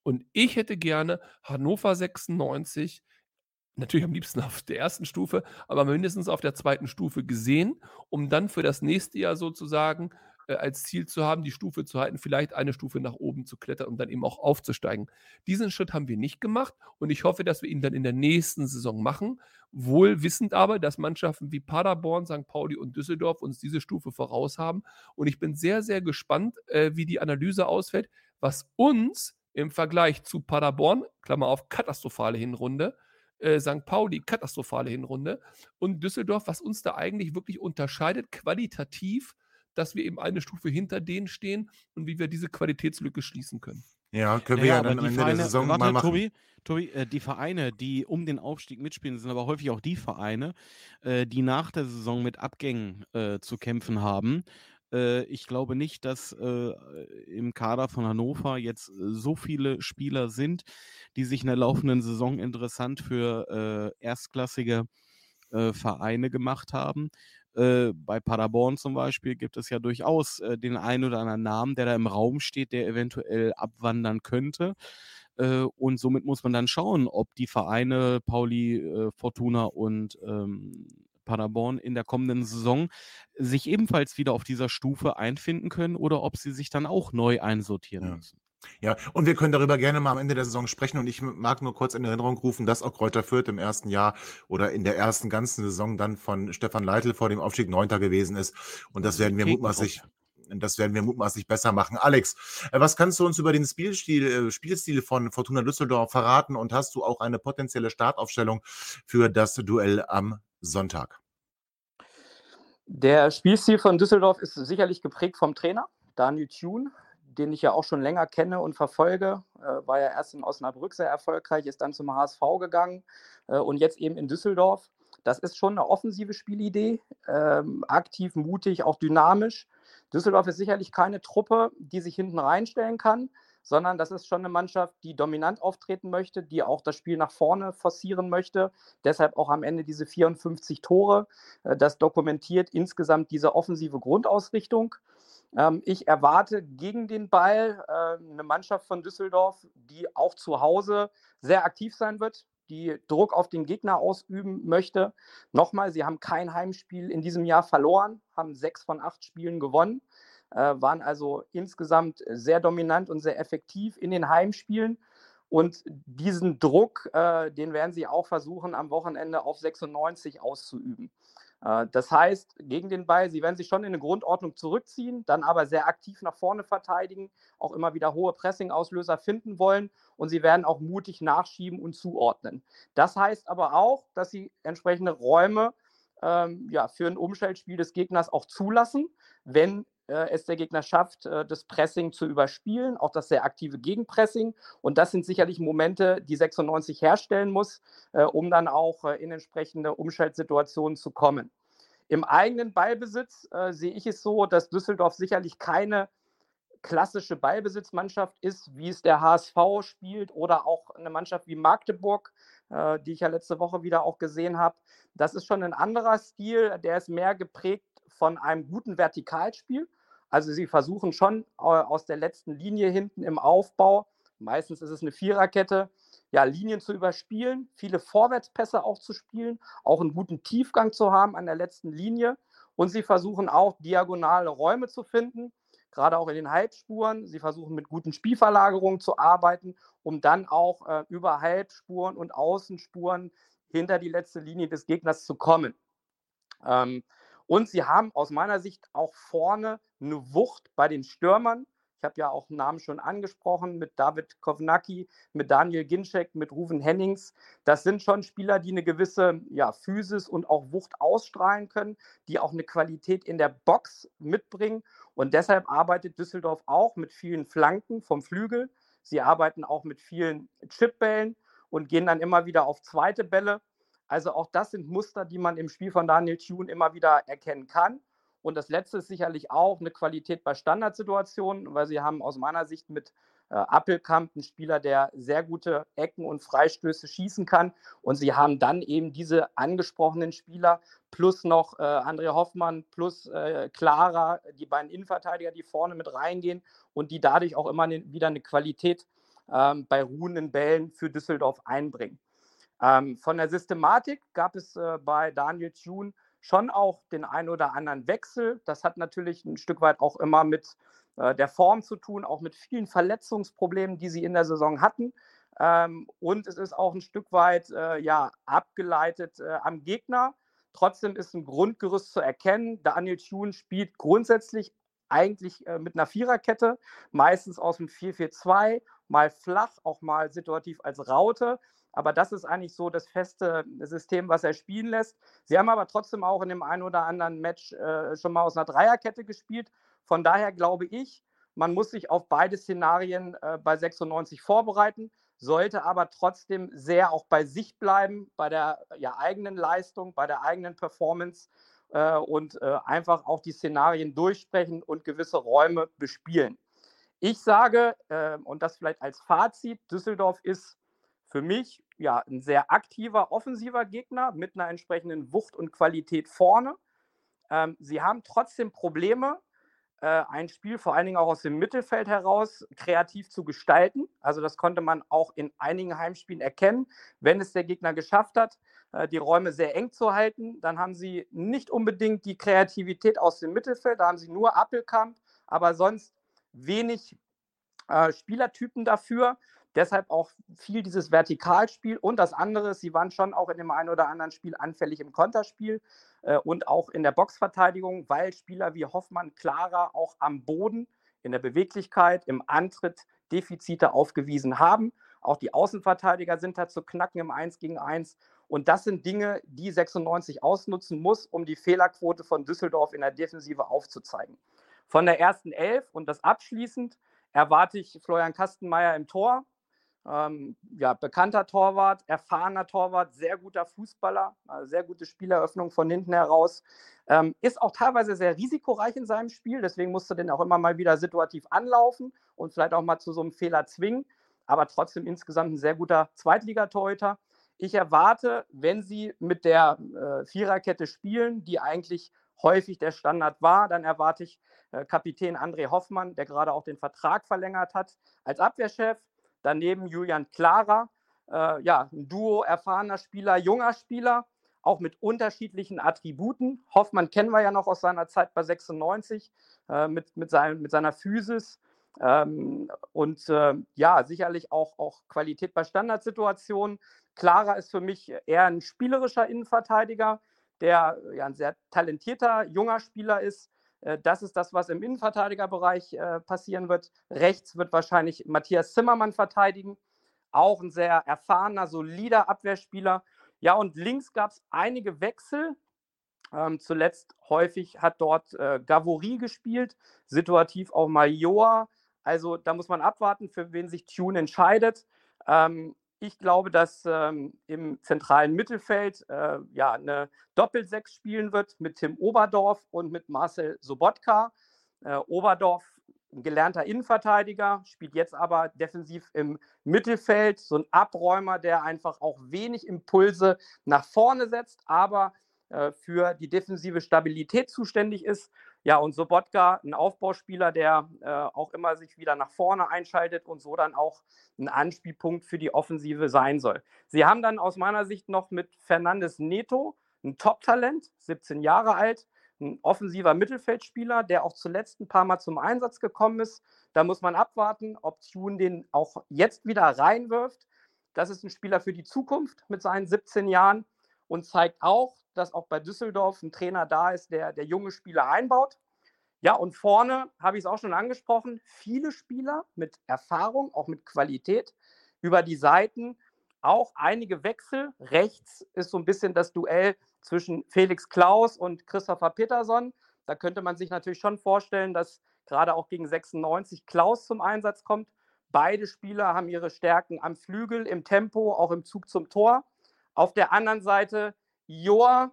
Und ich hätte gerne Hannover 96 natürlich am liebsten auf der ersten Stufe, aber mindestens auf der zweiten Stufe gesehen, um dann für das nächste Jahr sozusagen äh, als Ziel zu haben, die Stufe zu halten, vielleicht eine Stufe nach oben zu klettern und dann eben auch aufzusteigen. Diesen Schritt haben wir nicht gemacht und ich hoffe, dass wir ihn dann in der nächsten Saison machen. Wohl wissend aber, dass Mannschaften wie Paderborn, St. Pauli und Düsseldorf uns diese Stufe voraus haben. Und ich bin sehr, sehr gespannt, äh, wie die Analyse ausfällt, was uns im Vergleich zu Paderborn, Klammer auf, katastrophale Hinrunde, äh, St. Pauli, katastrophale Hinrunde und Düsseldorf, was uns da eigentlich wirklich unterscheidet, qualitativ dass wir eben eine Stufe hinter denen stehen und wie wir diese Qualitätslücke schließen können. Ja, können wir ja, ja dann am Ende Vereine, der Saison warte, mal machen. Tobi, Tobi äh, die Vereine, die um den Aufstieg mitspielen, sind aber häufig auch die Vereine, äh, die nach der Saison mit Abgängen äh, zu kämpfen haben. Äh, ich glaube nicht, dass äh, im Kader von Hannover jetzt äh, so viele Spieler sind, die sich in der laufenden Saison interessant für erstklassige Vereine gemacht haben. Äh, bei Paderborn zum Beispiel gibt es ja durchaus äh, den einen oder anderen Namen, der da im Raum steht, der eventuell abwandern könnte. Äh, und somit muss man dann schauen, ob die Vereine Pauli, äh, Fortuna und ähm, Paderborn in der kommenden Saison sich ebenfalls wieder auf dieser Stufe einfinden können oder ob sie sich dann auch neu einsortieren ja. müssen. Ja, und wir können darüber gerne mal am Ende der Saison sprechen. Und ich mag nur kurz in Erinnerung rufen, dass auch Kräuter Fürth im ersten Jahr oder in der ersten ganzen Saison dann von Stefan Leitl vor dem Aufstieg Neunter gewesen ist. Und das werden wir mutmaßlich, das werden wir mutmaßlich besser machen. Alex, äh, was kannst du uns über den Spielstil, äh, Spielstil von Fortuna Düsseldorf verraten? Und hast du auch eine potenzielle Startaufstellung für das Duell am Sonntag? Der Spielstil von Düsseldorf ist sicherlich geprägt vom Trainer, Daniel Thune den ich ja auch schon länger kenne und verfolge. Äh, war ja erst in Osnabrück sehr erfolgreich, ist dann zum HSV gegangen äh, und jetzt eben in Düsseldorf. Das ist schon eine offensive Spielidee, ähm, aktiv, mutig, auch dynamisch. Düsseldorf ist sicherlich keine Truppe, die sich hinten reinstellen kann, sondern das ist schon eine Mannschaft, die dominant auftreten möchte, die auch das Spiel nach vorne forcieren möchte. Deshalb auch am Ende diese 54 Tore. Äh, das dokumentiert insgesamt diese offensive Grundausrichtung. Ähm, ich erwarte gegen den Ball äh, eine Mannschaft von Düsseldorf, die auch zu Hause sehr aktiv sein wird, die Druck auf den Gegner ausüben möchte. Nochmal, sie haben kein Heimspiel in diesem Jahr verloren, haben sechs von acht Spielen gewonnen, äh, waren also insgesamt sehr dominant und sehr effektiv in den Heimspielen. Und diesen Druck, äh, den werden sie auch versuchen, am Wochenende auf 96 auszuüben. Äh, das heißt, gegen den Ball, sie werden sich schon in eine Grundordnung zurückziehen, dann aber sehr aktiv nach vorne verteidigen, auch immer wieder hohe Pressing-Auslöser finden wollen und sie werden auch mutig nachschieben und zuordnen. Das heißt aber auch, dass sie entsprechende Räume ähm, ja, für ein Umschaltspiel des Gegners auch zulassen, wenn äh, es der Gegner schafft, äh, das Pressing zu überspielen, auch das sehr aktive Gegenpressing. Und das sind sicherlich Momente, die 96 herstellen muss, äh, um dann auch in entsprechende Umschaltsituationen zu kommen. Im eigenen Ballbesitz äh, sehe ich es so, dass Düsseldorf sicherlich keine klassische Ballbesitzmannschaft ist, wie es der HSV spielt oder auch eine Mannschaft wie Magdeburg, äh, die ich ja letzte Woche wieder auch gesehen habe. Das ist schon ein anderer Stil, der ist mehr geprägt von einem guten Vertikalspiel. Also sie versuchen schon aus der letzten Linie hinten im Aufbau, meistens ist es eine Viererkette, ja, Linien zu überspielen, viele Vorwärtspässe auch zu spielen, auch einen guten Tiefgang zu haben an der letzten Linie. Und sie versuchen auch diagonale Räume zu finden, gerade auch in den Halbspuren. Sie versuchen mit guten Spielverlagerungen zu arbeiten, um dann auch äh, über Halbspuren und Außenspuren hinter die letzte Linie des Gegners zu kommen. Ähm, und sie haben aus meiner Sicht auch vorne eine Wucht bei den Stürmern. Ich habe ja auch Namen schon angesprochen mit David Kovnacki, mit Daniel Ginczek, mit Ruven Hennings. Das sind schon Spieler, die eine gewisse ja, Physis und auch Wucht ausstrahlen können, die auch eine Qualität in der Box mitbringen. Und deshalb arbeitet Düsseldorf auch mit vielen Flanken vom Flügel. Sie arbeiten auch mit vielen Chipbällen und gehen dann immer wieder auf zweite Bälle. Also auch das sind Muster, die man im Spiel von Daniel Thune immer wieder erkennen kann. Und das letzte ist sicherlich auch eine Qualität bei Standardsituationen, weil sie haben aus meiner Sicht mit Äh, Appelkamp, ein Spieler, der sehr gute Ecken und Freistöße schießen kann. Und sie haben dann eben diese angesprochenen Spieler plus noch äh, André Hoffmann plus äh, Clara, die beiden Innenverteidiger, die vorne mit reingehen und die dadurch auch immer ne, wieder eine Qualität ähm, bei ruhenden Bällen für Düsseldorf einbringen. Ähm, von der Systematik gab es äh, bei Daniel Thune schon auch den ein oder anderen Wechsel. Das hat natürlich ein Stück weit auch immer mit äh, der Form zu tun, auch mit vielen Verletzungsproblemen, die sie in der Saison hatten. Ähm, und es ist auch ein Stück weit äh, ja, abgeleitet äh, am Gegner. Trotzdem ist ein Grundgerüst zu erkennen. Daniel Thune spielt grundsätzlich eigentlich äh, mit einer Viererkette, meistens aus dem 4-4-2, mal flach, auch mal situativ als Raute. Aber das ist eigentlich so das feste System, was er spielen lässt. Sie haben aber trotzdem auch in dem einen oder anderen Match äh, schon mal aus einer Dreierkette gespielt. Von daher glaube ich, man muss sich auf beide Szenarien äh, bei 96 vorbereiten, sollte aber trotzdem sehr auch bei sich bleiben, bei der ja, eigenen Leistung, bei der eigenen Performance äh, und äh, einfach auch die Szenarien durchsprechen und gewisse Räume bespielen. Ich sage, äh, und das vielleicht als Fazit, Düsseldorf ist für mich ja ein sehr aktiver, offensiver Gegner mit einer entsprechenden Wucht und Qualität vorne. Ähm, sie haben trotzdem Probleme, äh, ein Spiel vor allen Dingen auch aus dem Mittelfeld heraus kreativ zu gestalten. Also das konnte man auch in einigen Heimspielen erkennen. Wenn es der Gegner geschafft hat, äh, die Räume sehr eng zu halten, dann haben sie nicht unbedingt die Kreativität aus dem Mittelfeld, da haben sie nur Appelkamp, aber sonst wenig äh, Spielertypen dafür. Deshalb auch viel dieses Vertikalspiel und das andere, sie waren schon auch in dem einen oder anderen Spiel anfällig im Konterspiel äh, und auch in der Boxverteidigung, weil Spieler wie Hoffmann, Clara auch am Boden in der Beweglichkeit, im Antritt Defizite aufgewiesen haben. Auch die Außenverteidiger sind da zu knacken im 1 gegen 1. Und das sind Dinge, die 96 ausnutzen muss, um die Fehlerquote von Düsseldorf in der Defensive aufzuzeigen. Von der ersten Elf und das abschließend erwarte ich Florian Kastenmeier im Tor. Ähm, ja, bekannter Torwart, erfahrener Torwart, sehr guter Fußballer, also sehr gute Spieleröffnung von hinten heraus. Ähm, ist auch teilweise sehr risikoreich in seinem Spiel, deswegen musste den auch immer mal wieder situativ anlaufen und vielleicht auch mal zu so einem Fehler zwingen. Aber trotzdem insgesamt ein sehr guter Zweitligatorhüter. Ich erwarte, wenn sie mit der äh, Viererkette spielen, die eigentlich häufig der Standard war, dann erwarte ich äh, Kapitän André Hoffmann, der gerade auch den Vertrag verlängert hat, als Abwehrchef. Daneben Julian Klara, äh, ja, ein Duo erfahrener Spieler, junger Spieler, auch mit unterschiedlichen Attributen. Hoffmann kennen wir ja noch aus seiner Zeit bei 96 äh, mit, mit, sein, mit seiner Physis. Ähm, und äh, ja, sicherlich auch, auch Qualität bei Standardsituationen. Clara ist für mich eher ein spielerischer Innenverteidiger, der ja ein sehr talentierter junger Spieler ist, das ist das, was im Innenverteidigerbereich äh, passieren wird. Rechts wird wahrscheinlich Matthias Zimmermann verteidigen. Auch ein sehr erfahrener, solider Abwehrspieler. Ja, und links gab es einige Wechsel. Ähm, zuletzt häufig hat dort äh, Gavori gespielt, situativ auch mal Joa. Also da muss man abwarten, für wen sich Tune entscheidet. Ähm, ich glaube, dass ähm, im zentralen Mittelfeld äh, ja, eine Doppelsechs spielen wird mit Tim Oberdorf und mit Marcel Sobotka. Äh, Oberdorf, gelernter Innenverteidiger, spielt jetzt aber defensiv im Mittelfeld, so ein Abräumer, der einfach auch wenig Impulse nach vorne setzt, aber äh, für die defensive Stabilität zuständig ist. Ja, und Sobotka, ein Aufbauspieler, der äh, auch immer sich wieder nach vorne einschaltet und so dann auch ein Anspielpunkt für die Offensive sein soll. Sie haben dann aus meiner Sicht noch mit Fernandes Neto ein Top-Talent, 17 Jahre alt, ein offensiver Mittelfeldspieler, der auch zuletzt ein paar Mal zum Einsatz gekommen ist. Da muss man abwarten, ob Tune den auch jetzt wieder reinwirft. Das ist ein Spieler für die Zukunft mit seinen 17 Jahren und zeigt auch, dass auch bei Düsseldorf ein Trainer da ist, der, der junge Spieler einbaut. Ja, und vorne habe ich es auch schon angesprochen, viele Spieler mit Erfahrung, auch mit Qualität über die Seiten, auch einige Wechsel. Rechts ist so ein bisschen das Duell zwischen Felix Klaus und Christopher Peterson. Da könnte man sich natürlich schon vorstellen, dass gerade auch gegen 96 Klaus zum Einsatz kommt. Beide Spieler haben ihre Stärken am Flügel, im Tempo, auch im Zug zum Tor. Auf der anderen Seite Joa,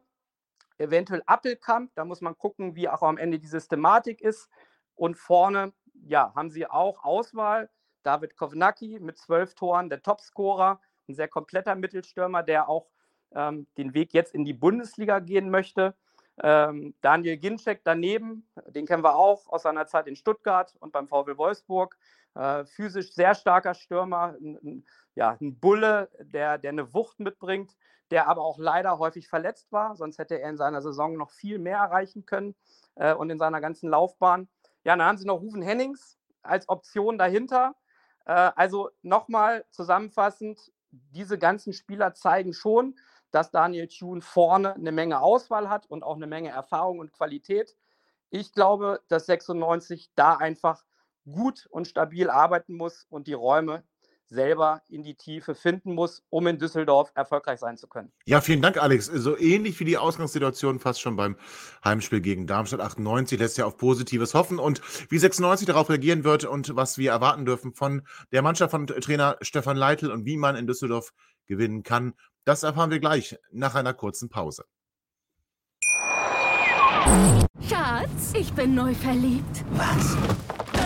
eventuell Appelkamp. Da muss man gucken, wie auch am Ende die Systematik ist. Und vorne, ja, haben sie auch Auswahl David Kovnacki mit zwölf Toren, der Topscorer, ein sehr kompletter Mittelstürmer, der auch ähm, den Weg jetzt in die Bundesliga gehen möchte. Ähm, Daniel Ginczek daneben, den kennen wir auch aus seiner Zeit in Stuttgart und beim VW Wolfsburg. Äh, physisch sehr starker Stürmer, ein, ja, ein Bulle, der, der eine Wucht mitbringt, der aber auch leider häufig verletzt war. Sonst hätte er in seiner Saison noch viel mehr erreichen können äh, und in seiner ganzen Laufbahn. Ja, dann haben sie noch Rufen Hennings als Option dahinter. Äh, also nochmal zusammenfassend, diese ganzen Spieler zeigen schon, dass Daniel Thune vorne eine Menge Auswahl hat und auch eine Menge Erfahrung und Qualität. Ich glaube, dass 96 da einfach gut und stabil arbeiten muss und die Räume selber in die Tiefe finden muss, um in Düsseldorf erfolgreich sein zu können. Ja, vielen Dank, Alex. So ähnlich wie die Ausgangssituation fast schon beim Heimspiel gegen Darmstadt 98 lässt ja auf Positives hoffen und wie 96 darauf reagieren wird und was wir erwarten dürfen von der Mannschaft von Trainer Stefan Leitl und wie man in Düsseldorf gewinnen kann, das erfahren wir gleich nach einer kurzen Pause. Schatz, ich bin neu verliebt. Was?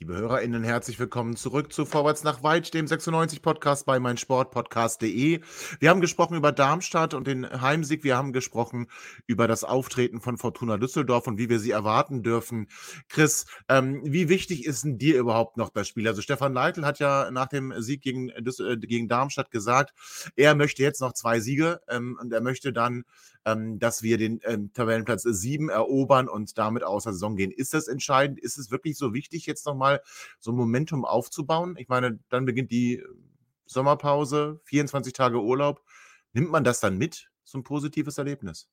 Liebe HörerInnen, herzlich willkommen zurück zu Vorwärts nach Weit, dem 96-Podcast bei meinsportpodcast.de. Wir haben gesprochen über Darmstadt und den Heimsieg. Wir haben gesprochen über das Auftreten von Fortuna Düsseldorf und wie wir sie erwarten dürfen. Chris, ähm, wie wichtig ist denn dir überhaupt noch das Spiel? Also Stefan Leitl hat ja nach dem Sieg gegen, äh, gegen Darmstadt gesagt, er möchte jetzt noch zwei Siege ähm, und er möchte dann ähm, dass wir den ähm, Tabellenplatz 7 erobern und damit aus der Saison gehen. Ist das entscheidend? Ist es wirklich so wichtig, jetzt nochmal so ein Momentum aufzubauen? Ich meine, dann beginnt die Sommerpause, 24 Tage Urlaub. Nimmt man das dann mit, so ein positives Erlebnis?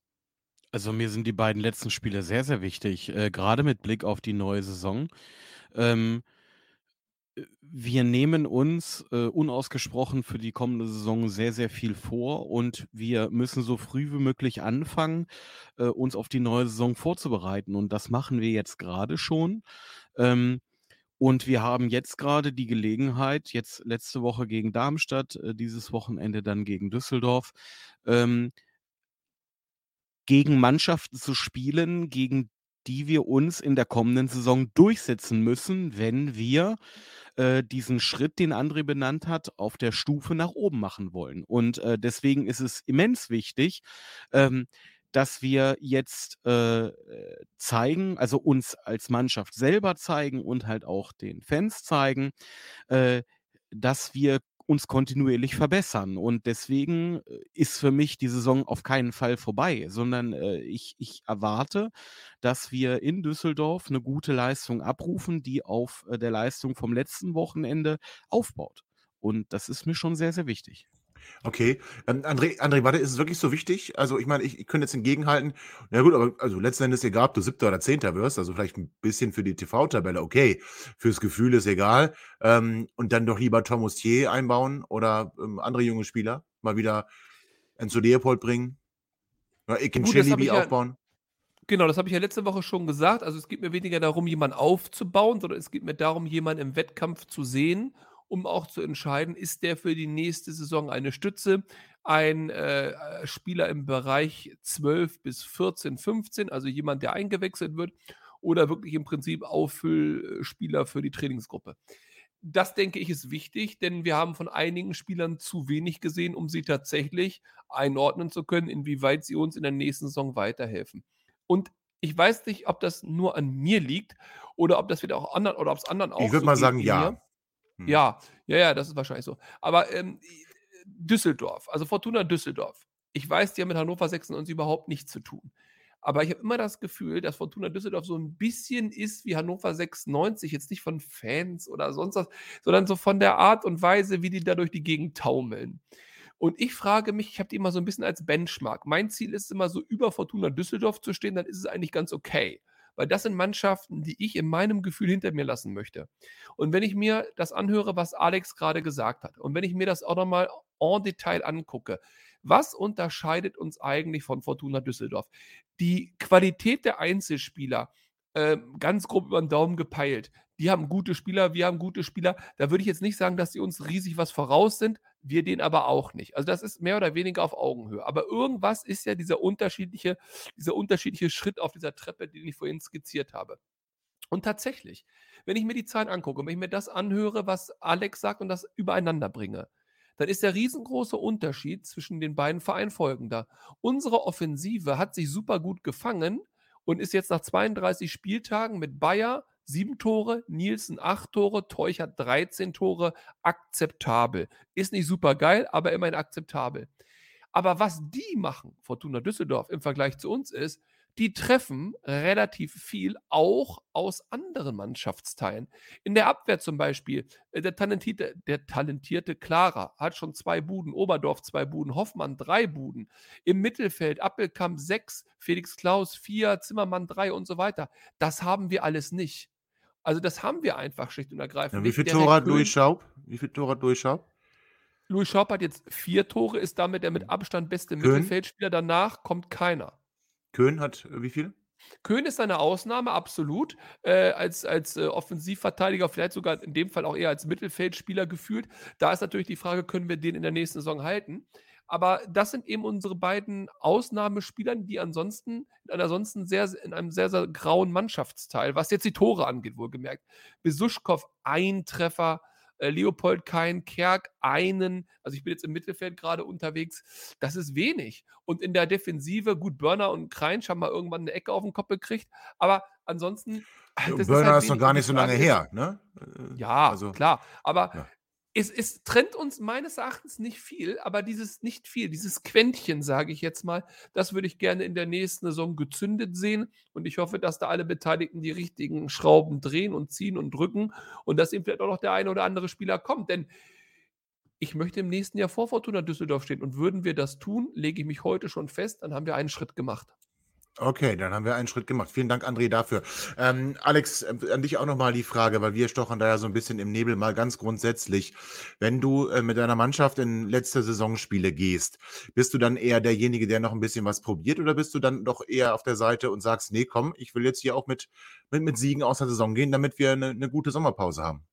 Also mir sind die beiden letzten Spiele sehr, sehr wichtig, äh, gerade mit Blick auf die neue Saison. Ähm, wir nehmen uns äh, unausgesprochen für die kommende Saison sehr, sehr viel vor und wir müssen so früh wie möglich anfangen, äh, uns auf die neue Saison vorzubereiten. Und das machen wir jetzt gerade schon. Ähm, und wir haben jetzt gerade die Gelegenheit, jetzt letzte Woche gegen Darmstadt, äh, dieses Wochenende dann gegen Düsseldorf, ähm, gegen Mannschaften zu spielen, gegen die wir uns in der kommenden Saison durchsetzen müssen, wenn wir äh, diesen Schritt, den André benannt hat, auf der Stufe nach oben machen wollen. Und äh, deswegen ist es immens wichtig, ähm, dass wir jetzt äh, zeigen, also uns als Mannschaft selber zeigen und halt auch den Fans zeigen, äh, dass wir uns kontinuierlich verbessern. Und deswegen äh, ist für mich die Saison auf keinen Fall vorbei, sondern äh, ich, ich erwarte, dass wir in Düsseldorf eine gute Leistung abrufen, die auf äh, der Leistung vom letzten Wochenende aufbaut. Und das ist mir schon sehr, sehr wichtig. Okay. Ähm, André, André, warte, ist es wirklich so wichtig? Also, ich meine, ich, ich könnte jetzt entgegenhalten, na gut, aber also letzten Endes egal, ob du Siebter oder Zehnter wirst, also vielleicht ein bisschen für die TV-Tabelle, okay. Fürs Gefühl ist egal. Ähm, und dann doch lieber Tom Thier einbauen oder ähm, andere junge Spieler mal wieder Enzo Leopold bringen. Ja, Ekin aufbauen. Genau, das habe ich ja letzte Woche schon gesagt. Also es geht mir weniger darum, jemanden aufzubauen, sondern es geht mir darum, jemanden im Wettkampf zu sehen um auch zu entscheiden, ist der für die nächste Saison eine Stütze, ein äh, äh Spieler im Bereich 12 bis 14, 15, also jemand, der eingewechselt wird, oder wirklich im Prinzip Auffüllspieler für die Trainingsgruppe. Das denke ich ist wichtig, denn wir haben von einigen Spielern zu wenig gesehen, um sie tatsächlich einordnen zu können, inwieweit sie uns in der nächsten Saison weiterhelfen. Und ich weiß nicht, ob das nur an mir liegt oder ob das wieder auch anderen oder ob es anderen auch. Ich würde so mal sagen, ja. Mir. Hm. Ja, ja, ja, das ist wahrscheinlich so. Aber ähm, Düsseldorf, also Fortuna Düsseldorf. Ich weiß, die haben mit Hannover 96 überhaupt nichts zu tun. Aber ich habe immer das Gefühl, dass Fortuna Düsseldorf so ein bisschen ist wie Hannover 96, jetzt nicht von Fans oder sonst was, sondern so von der Art und Weise, wie die da durch die Gegend taumeln. Und ich frage mich, ich habe die immer so ein bisschen als Benchmark. Mein Ziel ist immer so über Fortuna Düsseldorf zu stehen, dann ist es eigentlich ganz okay weil das sind Mannschaften, die ich in meinem Gefühl hinter mir lassen möchte. Und wenn ich mir das anhöre, was Alex gerade gesagt hat, und wenn ich mir das auch nochmal en Detail angucke, was unterscheidet uns eigentlich von Fortuna Düsseldorf? Die Qualität der Einzelspieler, äh, ganz grob über den Daumen gepeilt, die haben gute Spieler, wir haben gute Spieler. Da würde ich jetzt nicht sagen, dass sie uns riesig was voraus sind, wir denen aber auch nicht. Also das ist mehr oder weniger auf Augenhöhe. Aber irgendwas ist ja dieser unterschiedliche, dieser unterschiedliche Schritt auf dieser Treppe, den ich vorhin skizziert habe. Und tatsächlich, wenn ich mir die Zahlen angucke und wenn ich mir das anhöre, was Alex sagt und das übereinander bringe, dann ist der riesengroße Unterschied zwischen den beiden Vereinen folgender. Unsere Offensive hat sich super gut gefangen und ist jetzt nach 32 Spieltagen mit Bayer sieben Tore, Nielsen acht Tore, Teuchert 13 Tore, akzeptabel. Ist nicht super geil, aber immerhin akzeptabel. Aber was die machen, Fortuna Düsseldorf, im Vergleich zu uns ist, die treffen relativ viel auch aus anderen Mannschaftsteilen. In der Abwehr zum Beispiel, äh, der talentierte, der talentierte Clara hat schon zwei Buden, Oberdorf zwei Buden, Hoffmann drei Buden. Im Mittelfeld Appelkamp sechs, Felix Klaus vier, Zimmermann drei und so weiter. Das haben wir alles nicht. Also das haben wir einfach schlicht und ergreifend. Ja, wie viele Tore hat Louis Schaub? Wie viele Tore hat Louis Schaub? Louis Schaub hat jetzt vier Tore, ist damit der mit Abstand beste Köhn? Mittelfeldspieler. Danach kommt keiner. Köhn hat äh, wie viel? Köhn ist eine Ausnahme, absolut. Äh, als als äh, Offensivverteidiger, vielleicht sogar in dem Fall auch eher als Mittelfeldspieler gefühlt. Da ist natürlich die Frage, können wir den in der nächsten Saison halten? Aber das sind eben unsere beiden Ausnahmespieler, die ansonsten in, ansonsten sehr, in einem sehr, sehr grauen Mannschaftsteil, was jetzt die Tore angeht, wohlgemerkt. Besuschkow ein Treffer, äh, Leopold kein, Kerk einen. Also ich bin jetzt im Mittelfeld gerade unterwegs. Das ist wenig. Und in der Defensive, gut, Börner und Kreinsch haben mal irgendwann eine Ecke auf den Kopf gekriegt. Aber ansonsten. Das Börner ist, halt ist noch gar nicht so lange her, ne? Ja, also, klar. Aber ja es, es trennt uns meines Erachtens nicht viel, aber dieses nicht viel, dieses Quäntchen, sage ich jetzt mal, das würde ich gerne in der nächsten Saison gezündet sehen. Und ich hoffe, dass da alle Beteiligten die richtigen Schrauben drehen und ziehen und drücken und dass eben vielleicht auch noch der eine oder andere Spieler kommt. Denn ich möchte im nächsten Jahr vor Fortuna Düsseldorf stehen. Und würden wir das tun, lege ich mich heute schon fest, dann haben wir einen Schritt gemacht. Okay, dann haben wir einen Schritt gemacht. Vielen Dank, André, dafür. Ähm, Alex, äh, an dich auch nochmal die Frage, weil wir stochern da ja so ein bisschen im Nebel mal ganz grundsätzlich. Wenn du äh, mit deiner Mannschaft in letzte Saisonspiele gehst, bist du dann eher derjenige, der noch ein bisschen was probiert oder bist du dann doch eher auf der Seite und sagst, nee, komm, ich will jetzt hier auch mit, mit, mit Siegen aus der Saison gehen, damit wir eine, eine gute Sommerpause haben?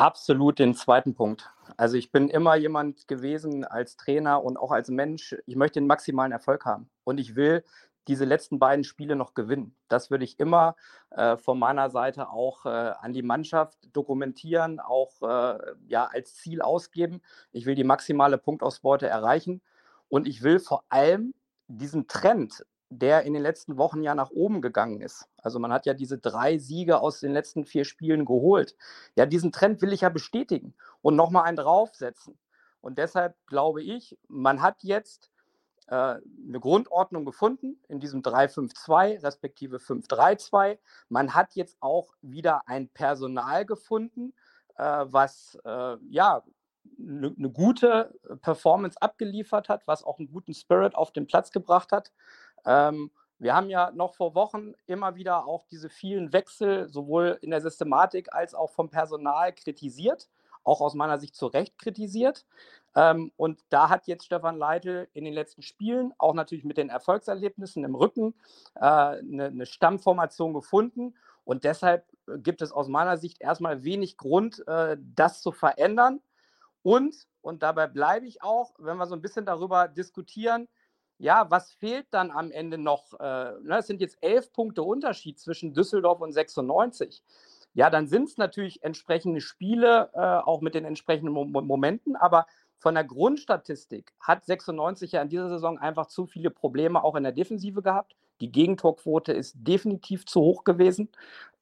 Absolut den zweiten Punkt. Also ich bin immer jemand gewesen als Trainer und auch als Mensch, ich möchte den maximalen Erfolg haben und ich will diese letzten beiden Spiele noch gewinnen. Das würde ich immer äh, von meiner Seite auch äh, an die Mannschaft dokumentieren, auch äh, ja, als Ziel ausgeben. Ich will die maximale Punktausbeute erreichen und ich will vor allem diesen Trend der in den letzten Wochen ja nach oben gegangen ist. Also man hat ja diese drei Siege aus den letzten vier Spielen geholt. Ja, diesen Trend will ich ja bestätigen und nochmal einen draufsetzen. Und deshalb glaube ich, man hat jetzt äh, eine Grundordnung gefunden in diesem 3-5-2 respektive 5-3-2. Man hat jetzt auch wieder ein Personal gefunden, äh, was äh, ja eine ne gute Performance abgeliefert hat, was auch einen guten Spirit auf den Platz gebracht hat. Ähm, wir haben ja noch vor Wochen immer wieder auch diese vielen Wechsel sowohl in der Systematik als auch vom Personal kritisiert, auch aus meiner Sicht zu Recht kritisiert. Ähm, und da hat jetzt Stefan Leitl in den letzten Spielen, auch natürlich mit den Erfolgserlebnissen im Rücken, äh, eine, eine Stammformation gefunden. Und deshalb gibt es aus meiner Sicht erstmal wenig Grund, äh, das zu verändern. Und, und dabei bleibe ich auch, wenn wir so ein bisschen darüber diskutieren, ja, was fehlt dann am Ende noch? Äh, ne, es sind jetzt elf Punkte Unterschied zwischen Düsseldorf und 96. Ja, dann sind es natürlich entsprechende Spiele, äh, auch mit den entsprechenden Mo Momenten, aber von der Grundstatistik hat 96 ja in dieser Saison einfach zu viele Probleme auch in der Defensive gehabt. Die Gegentorquote ist definitiv zu hoch gewesen,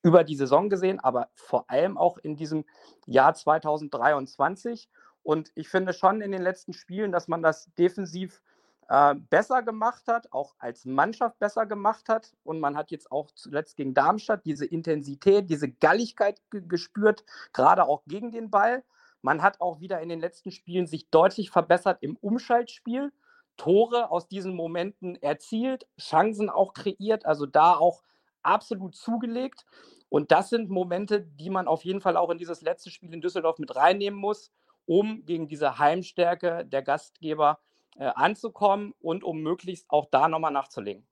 über die Saison gesehen, aber vor allem auch in diesem Jahr 2023. Und ich finde schon in den letzten Spielen, dass man das defensiv äh, besser gemacht hat, auch als Mannschaft besser gemacht hat. Und man hat jetzt auch zuletzt gegen Darmstadt diese Intensität, diese Galligkeit gespürt, gerade auch gegen den Ball. Man hat auch wieder in den letzten Spielen sich deutlich verbessert im Umschaltspiel. Tore aus diesen Momenten erzielt, Chancen auch kreiert, also da auch absolut zugelegt. Und das sind Momente, die man auf jeden Fall auch in dieses letzte Spiel in Düsseldorf mit reinnehmen muss, um gegen diese Heimstärke der Gastgeber äh, anzukommen und um möglichst auch da nochmal nachzulegen.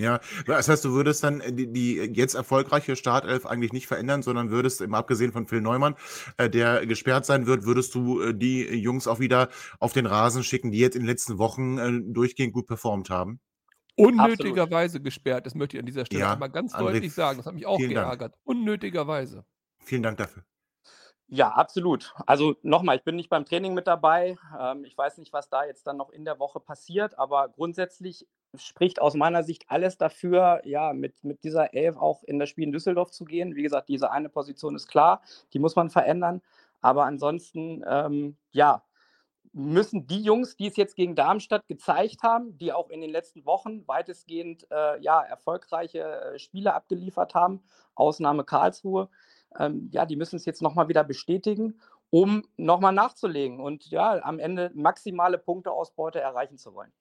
Ja, das heißt, du würdest dann äh, die, die jetzt erfolgreiche Startelf eigentlich nicht verändern, sondern würdest, im abgesehen von Phil Neumann, äh, der gesperrt sein wird, würdest du äh, die Jungs auch wieder auf den Rasen schicken, die jetzt in den letzten Wochen äh, durchgehend gut performt haben? Unnötigerweise gesperrt, das möchte ich an dieser Stelle Ja, einmal ganz André, deutlich sagen. Das hat mich auch vielen Dank. geärgert. Unnötigerweise. Vielen Dank dafür. Ja, absolut. Also nochmal, ich bin nicht beim Training mit dabei. Ähm, ich weiß nicht, was da jetzt dann noch in der Woche passiert, aber grundsätzlich spricht aus meiner Sicht alles dafür, ja, mit, mit dieser Elf auch in das Spiel in Düsseldorf zu gehen. Wie gesagt, diese eine Position ist klar, die muss man verändern. Aber ansonsten, ähm, ja, müssen die Jungs, die es jetzt gegen Darmstadt gezeigt haben, die auch in den letzten Wochen weitestgehend äh, ja, erfolgreiche äh, Spiele abgeliefert haben, Ausnahme Karlsruhe, ähm, ja, die müssen es jetzt nochmal wieder bestätigen, um nochmal nachzulegen und ja, am Ende maximale Punkteausbeute erreichen zu wollen.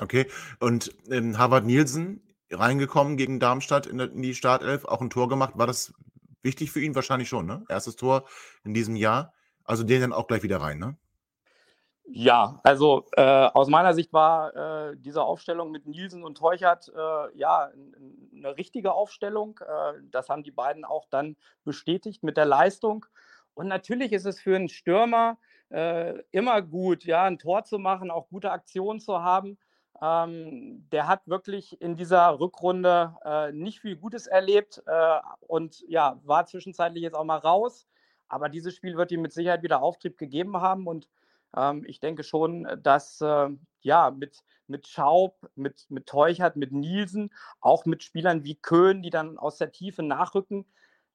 Okay. Und ähm, Harvard Nielsen reingekommen gegen Darmstadt in, der, in die Startelf, auch ein Tor gemacht. War das wichtig für ihn? Wahrscheinlich schon, ne? Erstes Tor in diesem Jahr. Also den dann auch gleich wieder rein, ne? Ja, also äh, aus meiner Sicht war äh, diese Aufstellung mit Nielsen und Teuchert äh, ja n- eine richtige Aufstellung. Äh, das haben die beiden auch dann bestätigt mit der Leistung. Und natürlich ist es für einen Stürmer äh, immer gut, ja, ein Tor zu machen, auch gute Aktionen zu haben. Ähm, der hat wirklich in dieser Rückrunde äh, nicht viel Gutes erlebt äh, und ja, war zwischenzeitlich jetzt auch mal raus. Aber dieses Spiel wird ihm mit Sicherheit wieder Auftrieb gegeben haben und ähm, ich denke schon, dass äh, ja mit, mit Schaub, mit, mit Teuchert, mit Nielsen, auch mit Spielern wie Köhn, die dann aus der Tiefe nachrücken,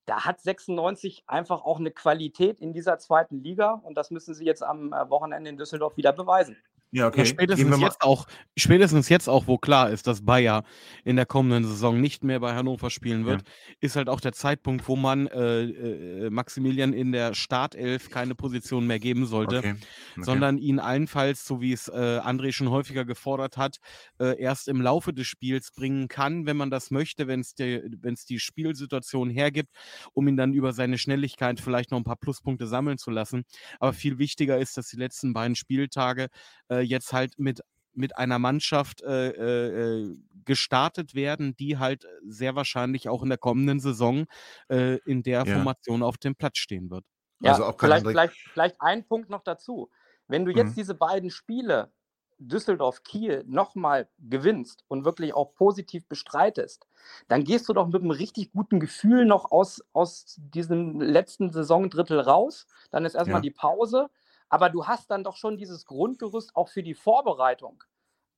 da hat 96 einfach auch eine Qualität in dieser zweiten Liga und das müssen sie jetzt am äh, Wochenende in Düsseldorf wieder beweisen. Ja, Ja, okay. Wir spätestens jetzt auch, spätestens jetzt auch, wo klar ist, dass Bayer in der kommenden Saison nicht mehr bei Hannover spielen wird, ist halt auch der Zeitpunkt, wo man äh, äh, Maximilian in der Startelf keine Position mehr geben sollte, Okay. okay. sondern ihn allenfalls, so wie es äh, André schon häufiger gefordert hat, äh, erst im Laufe des Spiels bringen kann, wenn man das möchte, wenn es die, wenn's die Spielsituation hergibt, um ihn dann über seine Schnelligkeit vielleicht noch ein paar Pluspunkte sammeln zu lassen. Aber viel wichtiger ist, dass die letzten beiden Spieltage äh, jetzt halt mit mit einer Mannschaft äh, äh, äh, gestartet werden, die halt sehr wahrscheinlich auch in der kommenden Saison äh, in der Ja. Formation auf dem Platz stehen wird. Ja, Also auch vielleicht, vielleicht, vielleicht ein Punkt noch dazu. Wenn du jetzt Mhm. diese beiden Spiele, Düsseldorf, Kiel, nochmal gewinnst und wirklich auch positiv bestreitest, dann gehst du doch mit einem richtig guten Gefühl noch aus, aus diesem letzten Saisondrittel raus. Dann ist erstmal Ja. die Pause. Aber du hast dann doch schon dieses Grundgerüst auch für die Vorbereitung,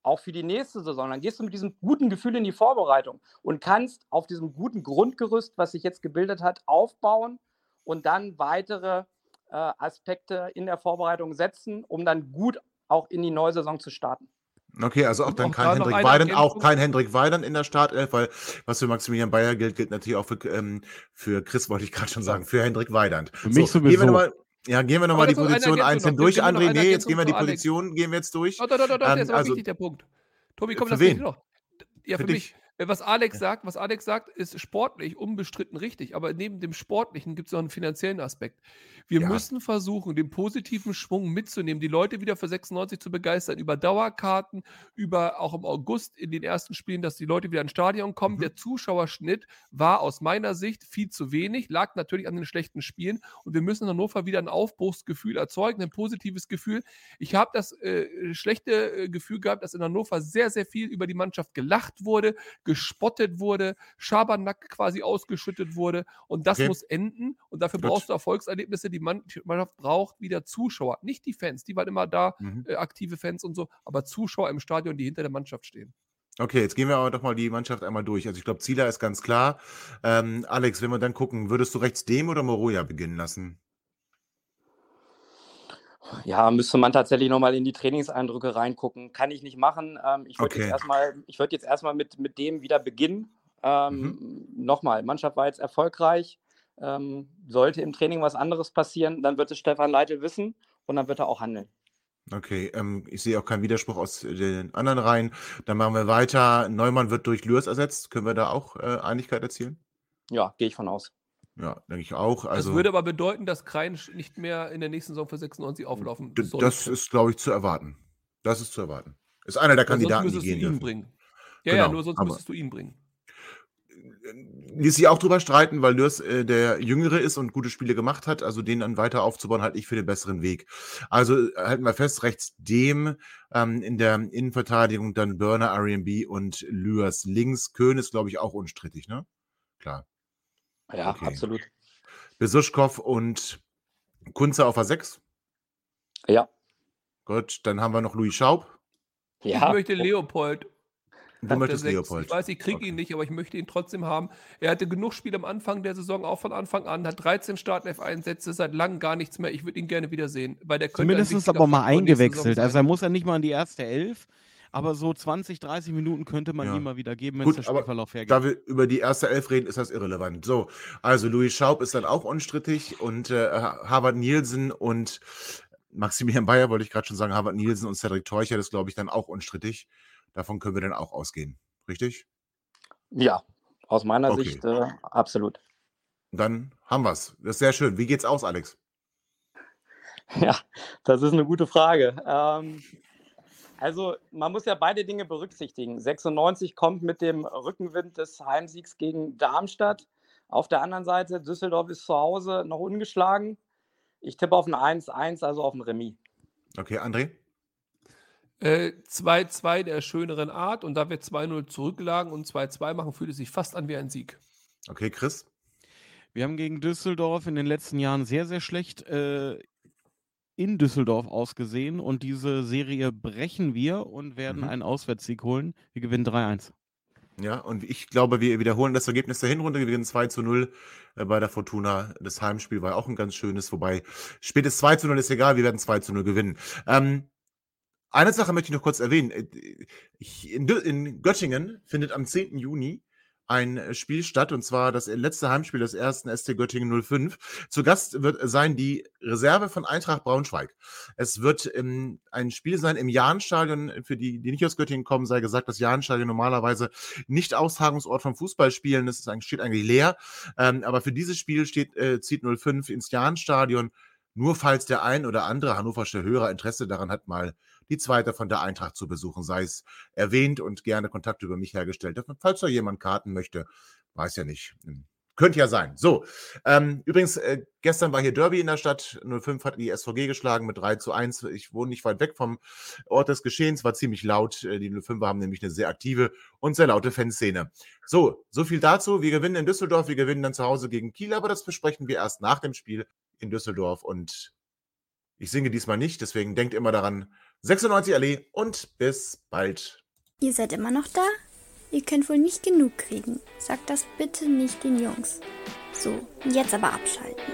auch für die nächste Saison. Dann gehst du mit diesem guten Gefühl in die Vorbereitung und kannst auf diesem guten Grundgerüst, was sich jetzt gebildet hat, aufbauen und dann weitere äh, Aspekte in der Vorbereitung setzen, um dann gut auch in die neue Saison zu starten. Okay, also auch Und dann auch kein Hendrik Weidand, auch kein Hendrik Weidand in der Startelf, weil was für Maximilian Bayer gilt, gilt natürlich auch für, ähm, für Chris, wollte ich gerade schon sagen, für Hendrik Weidand. Für mich Gehen wir sowieso. Ja, gehen wir nochmal die das Position einzeln durch, André. Nee, jetzt gehen wir die. Positionen, gehen wir jetzt durch. Doch, doch, doch, doch, der Ähm, ist aber also- wichtig, der Punkt. Tobi, komm, das geht noch. Ja, Für mich. Äh, Was Alex sagt, was Alex sagt, ist sportlich unbestritten richtig, aber neben dem Sportlichen gibt es noch einen finanziellen Aspekt. Wir Ja. müssen versuchen, den positiven Schwung mitzunehmen, die Leute wieder für 96 zu begeistern, über Dauerkarten, über auch im August in den ersten Spielen, dass die Leute wieder ins Stadion kommen. Mhm. Der Zuschauerschnitt war aus meiner Sicht viel zu wenig, lag natürlich an den schlechten Spielen und wir müssen in Hannover wieder ein Aufbruchsgefühl erzeugen, ein positives Gefühl. Ich habe das äh, schlechte äh, Gefühl gehabt, dass in Hannover sehr, sehr viel über die Mannschaft gelacht wurde, gespottet wurde, Schabernack quasi ausgeschüttet wurde. Und das Okay. muss enden. Und dafür Gut. brauchst du Erfolgserlebnisse. Die Mann- die Mannschaft braucht wieder Zuschauer. Nicht die Fans, die waren immer da, Mhm. äh, aktive Fans und so, aber Zuschauer im Stadion, die hinter der Mannschaft stehen. Okay, jetzt gehen wir aber doch mal die Mannschaft einmal durch. Also ich glaube, Zieler ist ganz klar. Ähm, Alex, wenn wir dann gucken, würdest du rechts dem oder Moroja beginnen lassen? Ja, müsste man tatsächlich nochmal in die Trainingseindrücke reingucken. Kann ich nicht machen. Ähm, ich würde Okay. jetzt erstmal, ich würde jetzt erstmal mit, mit dem wieder beginnen. Ähm, Nochmal, Mannschaft war jetzt erfolgreich. Ähm, sollte im Training was anderes passieren, dann wird es Stefan Leitl wissen und dann wird er auch handeln. Okay, ähm, ich sehe auch keinen Widerspruch aus den anderen Reihen. Dann machen wir weiter. Neumann wird durch Lürs ersetzt. Können wir da auch äh, Einigkeit erzielen? Ja, gehe ich von aus. Ja, denke ich auch. das Also würde aber bedeuten, dass Krein nicht mehr in der nächsten Saison für 96 auflaufen sollte. das ist, glaube ich, zu erwarten. Das ist zu erwarten. Ist einer der Kandidaten, die müsstest du gehen ihn dürfen. bringen. Ja, ja, Genau, nur sonst aber- müsstest du ihn bringen. ließ sich auch drüber streiten, weil Lörs äh, der Jüngere ist und gute Spiele gemacht hat. Also den dann weiter aufzubauen, halte ich für den besseren Weg. Also äh, halten wir fest, rechts dem ähm, in der Innenverteidigung dann Burner, R&B und Lüers links. Köhn ist, glaube ich, auch unstrittig, ne? Klar. Ja, Okay. absolut. Besuschkow und Kunze auf a 6. Ja. Gut, dann haben wir noch Louis Schaub. Ja. Ich möchte Leopold. Du auf der möchtest Sechs. Leopold. Ich weiß, ich kriege Okay. ihn nicht, aber ich möchte ihn trotzdem haben. Er hatte genug Spiele am Anfang der Saison, auch von Anfang an, hat 13 Startelf-Einsätze, seit langem gar nichts mehr. Ich würde ihn gerne wiedersehen, weil der Zumindest aber mal eingewechselt. Also er muss ja nicht mal in die erste Elf, aber so 20, 30 Minuten könnte man Ja. ihm mal wieder geben, wenn Gut, es der aber Spielverlauf hergibt. Da wir über die erste Elf reden, ist das irrelevant. So, also Louis Schaub ist dann auch unstrittig und äh, Harvard Nielsen und Maximilian Bayer, wollte ich gerade schon sagen, Harvard Nielsen und Cedric Teucher, das glaube ich dann auch unstrittig. Davon können wir dann auch ausgehen. Richtig? Ja, aus meiner Okay. Sicht äh, absolut. Dann haben wir es. Das ist sehr schön. Wie geht's aus, Alex? Ja, das ist eine gute Frage. Ähm, also man muss ja beide Dinge berücksichtigen. 96 kommt mit dem Rückenwind des Heimsiegs gegen Darmstadt. Auf der anderen Seite, Düsseldorf ist zu Hause noch ungeschlagen. Ich tippe auf ein 1-1, also auf ein Remis. Okay, André? Äh, 2-2 der schöneren Art und da wir 2-0 zurücklagen und 2-2 machen, fühlt es sich fast an wie ein Sieg. Okay, Chris? Wir haben gegen Düsseldorf in den letzten Jahren sehr, sehr schlecht äh, in Düsseldorf ausgesehen und diese Serie brechen wir und werden Mhm. einen Auswärtssieg holen. Wir gewinnen 3-1. Ja, und ich glaube, wir wiederholen das Ergebnis der Hinrunde. Wir gewinnen 2 zu 0 äh, bei der Fortuna. Das Heimspiel war auch ein ganz schönes, wobei spätes 2 zu 0 ist egal, wir werden 2 zu 0 gewinnen. Ähm, eine Sache möchte ich noch kurz erwähnen. Äh, In, in Göttingen findet am 10. Juni ein Spiel statt, und zwar das letzte Heimspiel des ersten ST Göttingen 05. Zu Gast wird sein die Reserve von Eintracht Braunschweig. Es wird ähm, ein Spiel sein im Jahnstadion. Für die, die nicht aus Göttingen kommen, sei gesagt, das Jahnstadion normalerweise nicht Austragungsort vom Fußballspielen. Das ist steht eigentlich leer. Ähm, aber für dieses Spiel steht, äh, zieht 05 ins Jahnstadion. Nur falls der ein oder andere hannoversche Hörer Interesse daran hat, mal die zweite von der Eintracht zu besuchen, sei es erwähnt und gerne Kontakt über mich hergestellt. Falls da jemand Karten möchte, weiß ja nicht. Hm, Könnte ja sein. So, ähm, übrigens, äh, gestern war hier Derby in der Stadt. 05 hat die SVG geschlagen mit 3 zu 1. Ich wohne nicht weit weg vom Ort des Geschehens, war ziemlich laut. Äh, Die 05er haben nämlich eine sehr aktive und sehr laute Fanszene. So, so viel dazu. Wir gewinnen in Düsseldorf, wir gewinnen dann zu Hause gegen Kiel, aber das besprechen wir erst nach dem Spiel in Düsseldorf. Und ich singe diesmal nicht, deswegen denkt immer daran. 96 Allee und bis bald. Ihr seid immer noch da? Ihr könnt wohl nicht genug kriegen. Sagt das bitte nicht den Jungs. So, jetzt aber abschalten.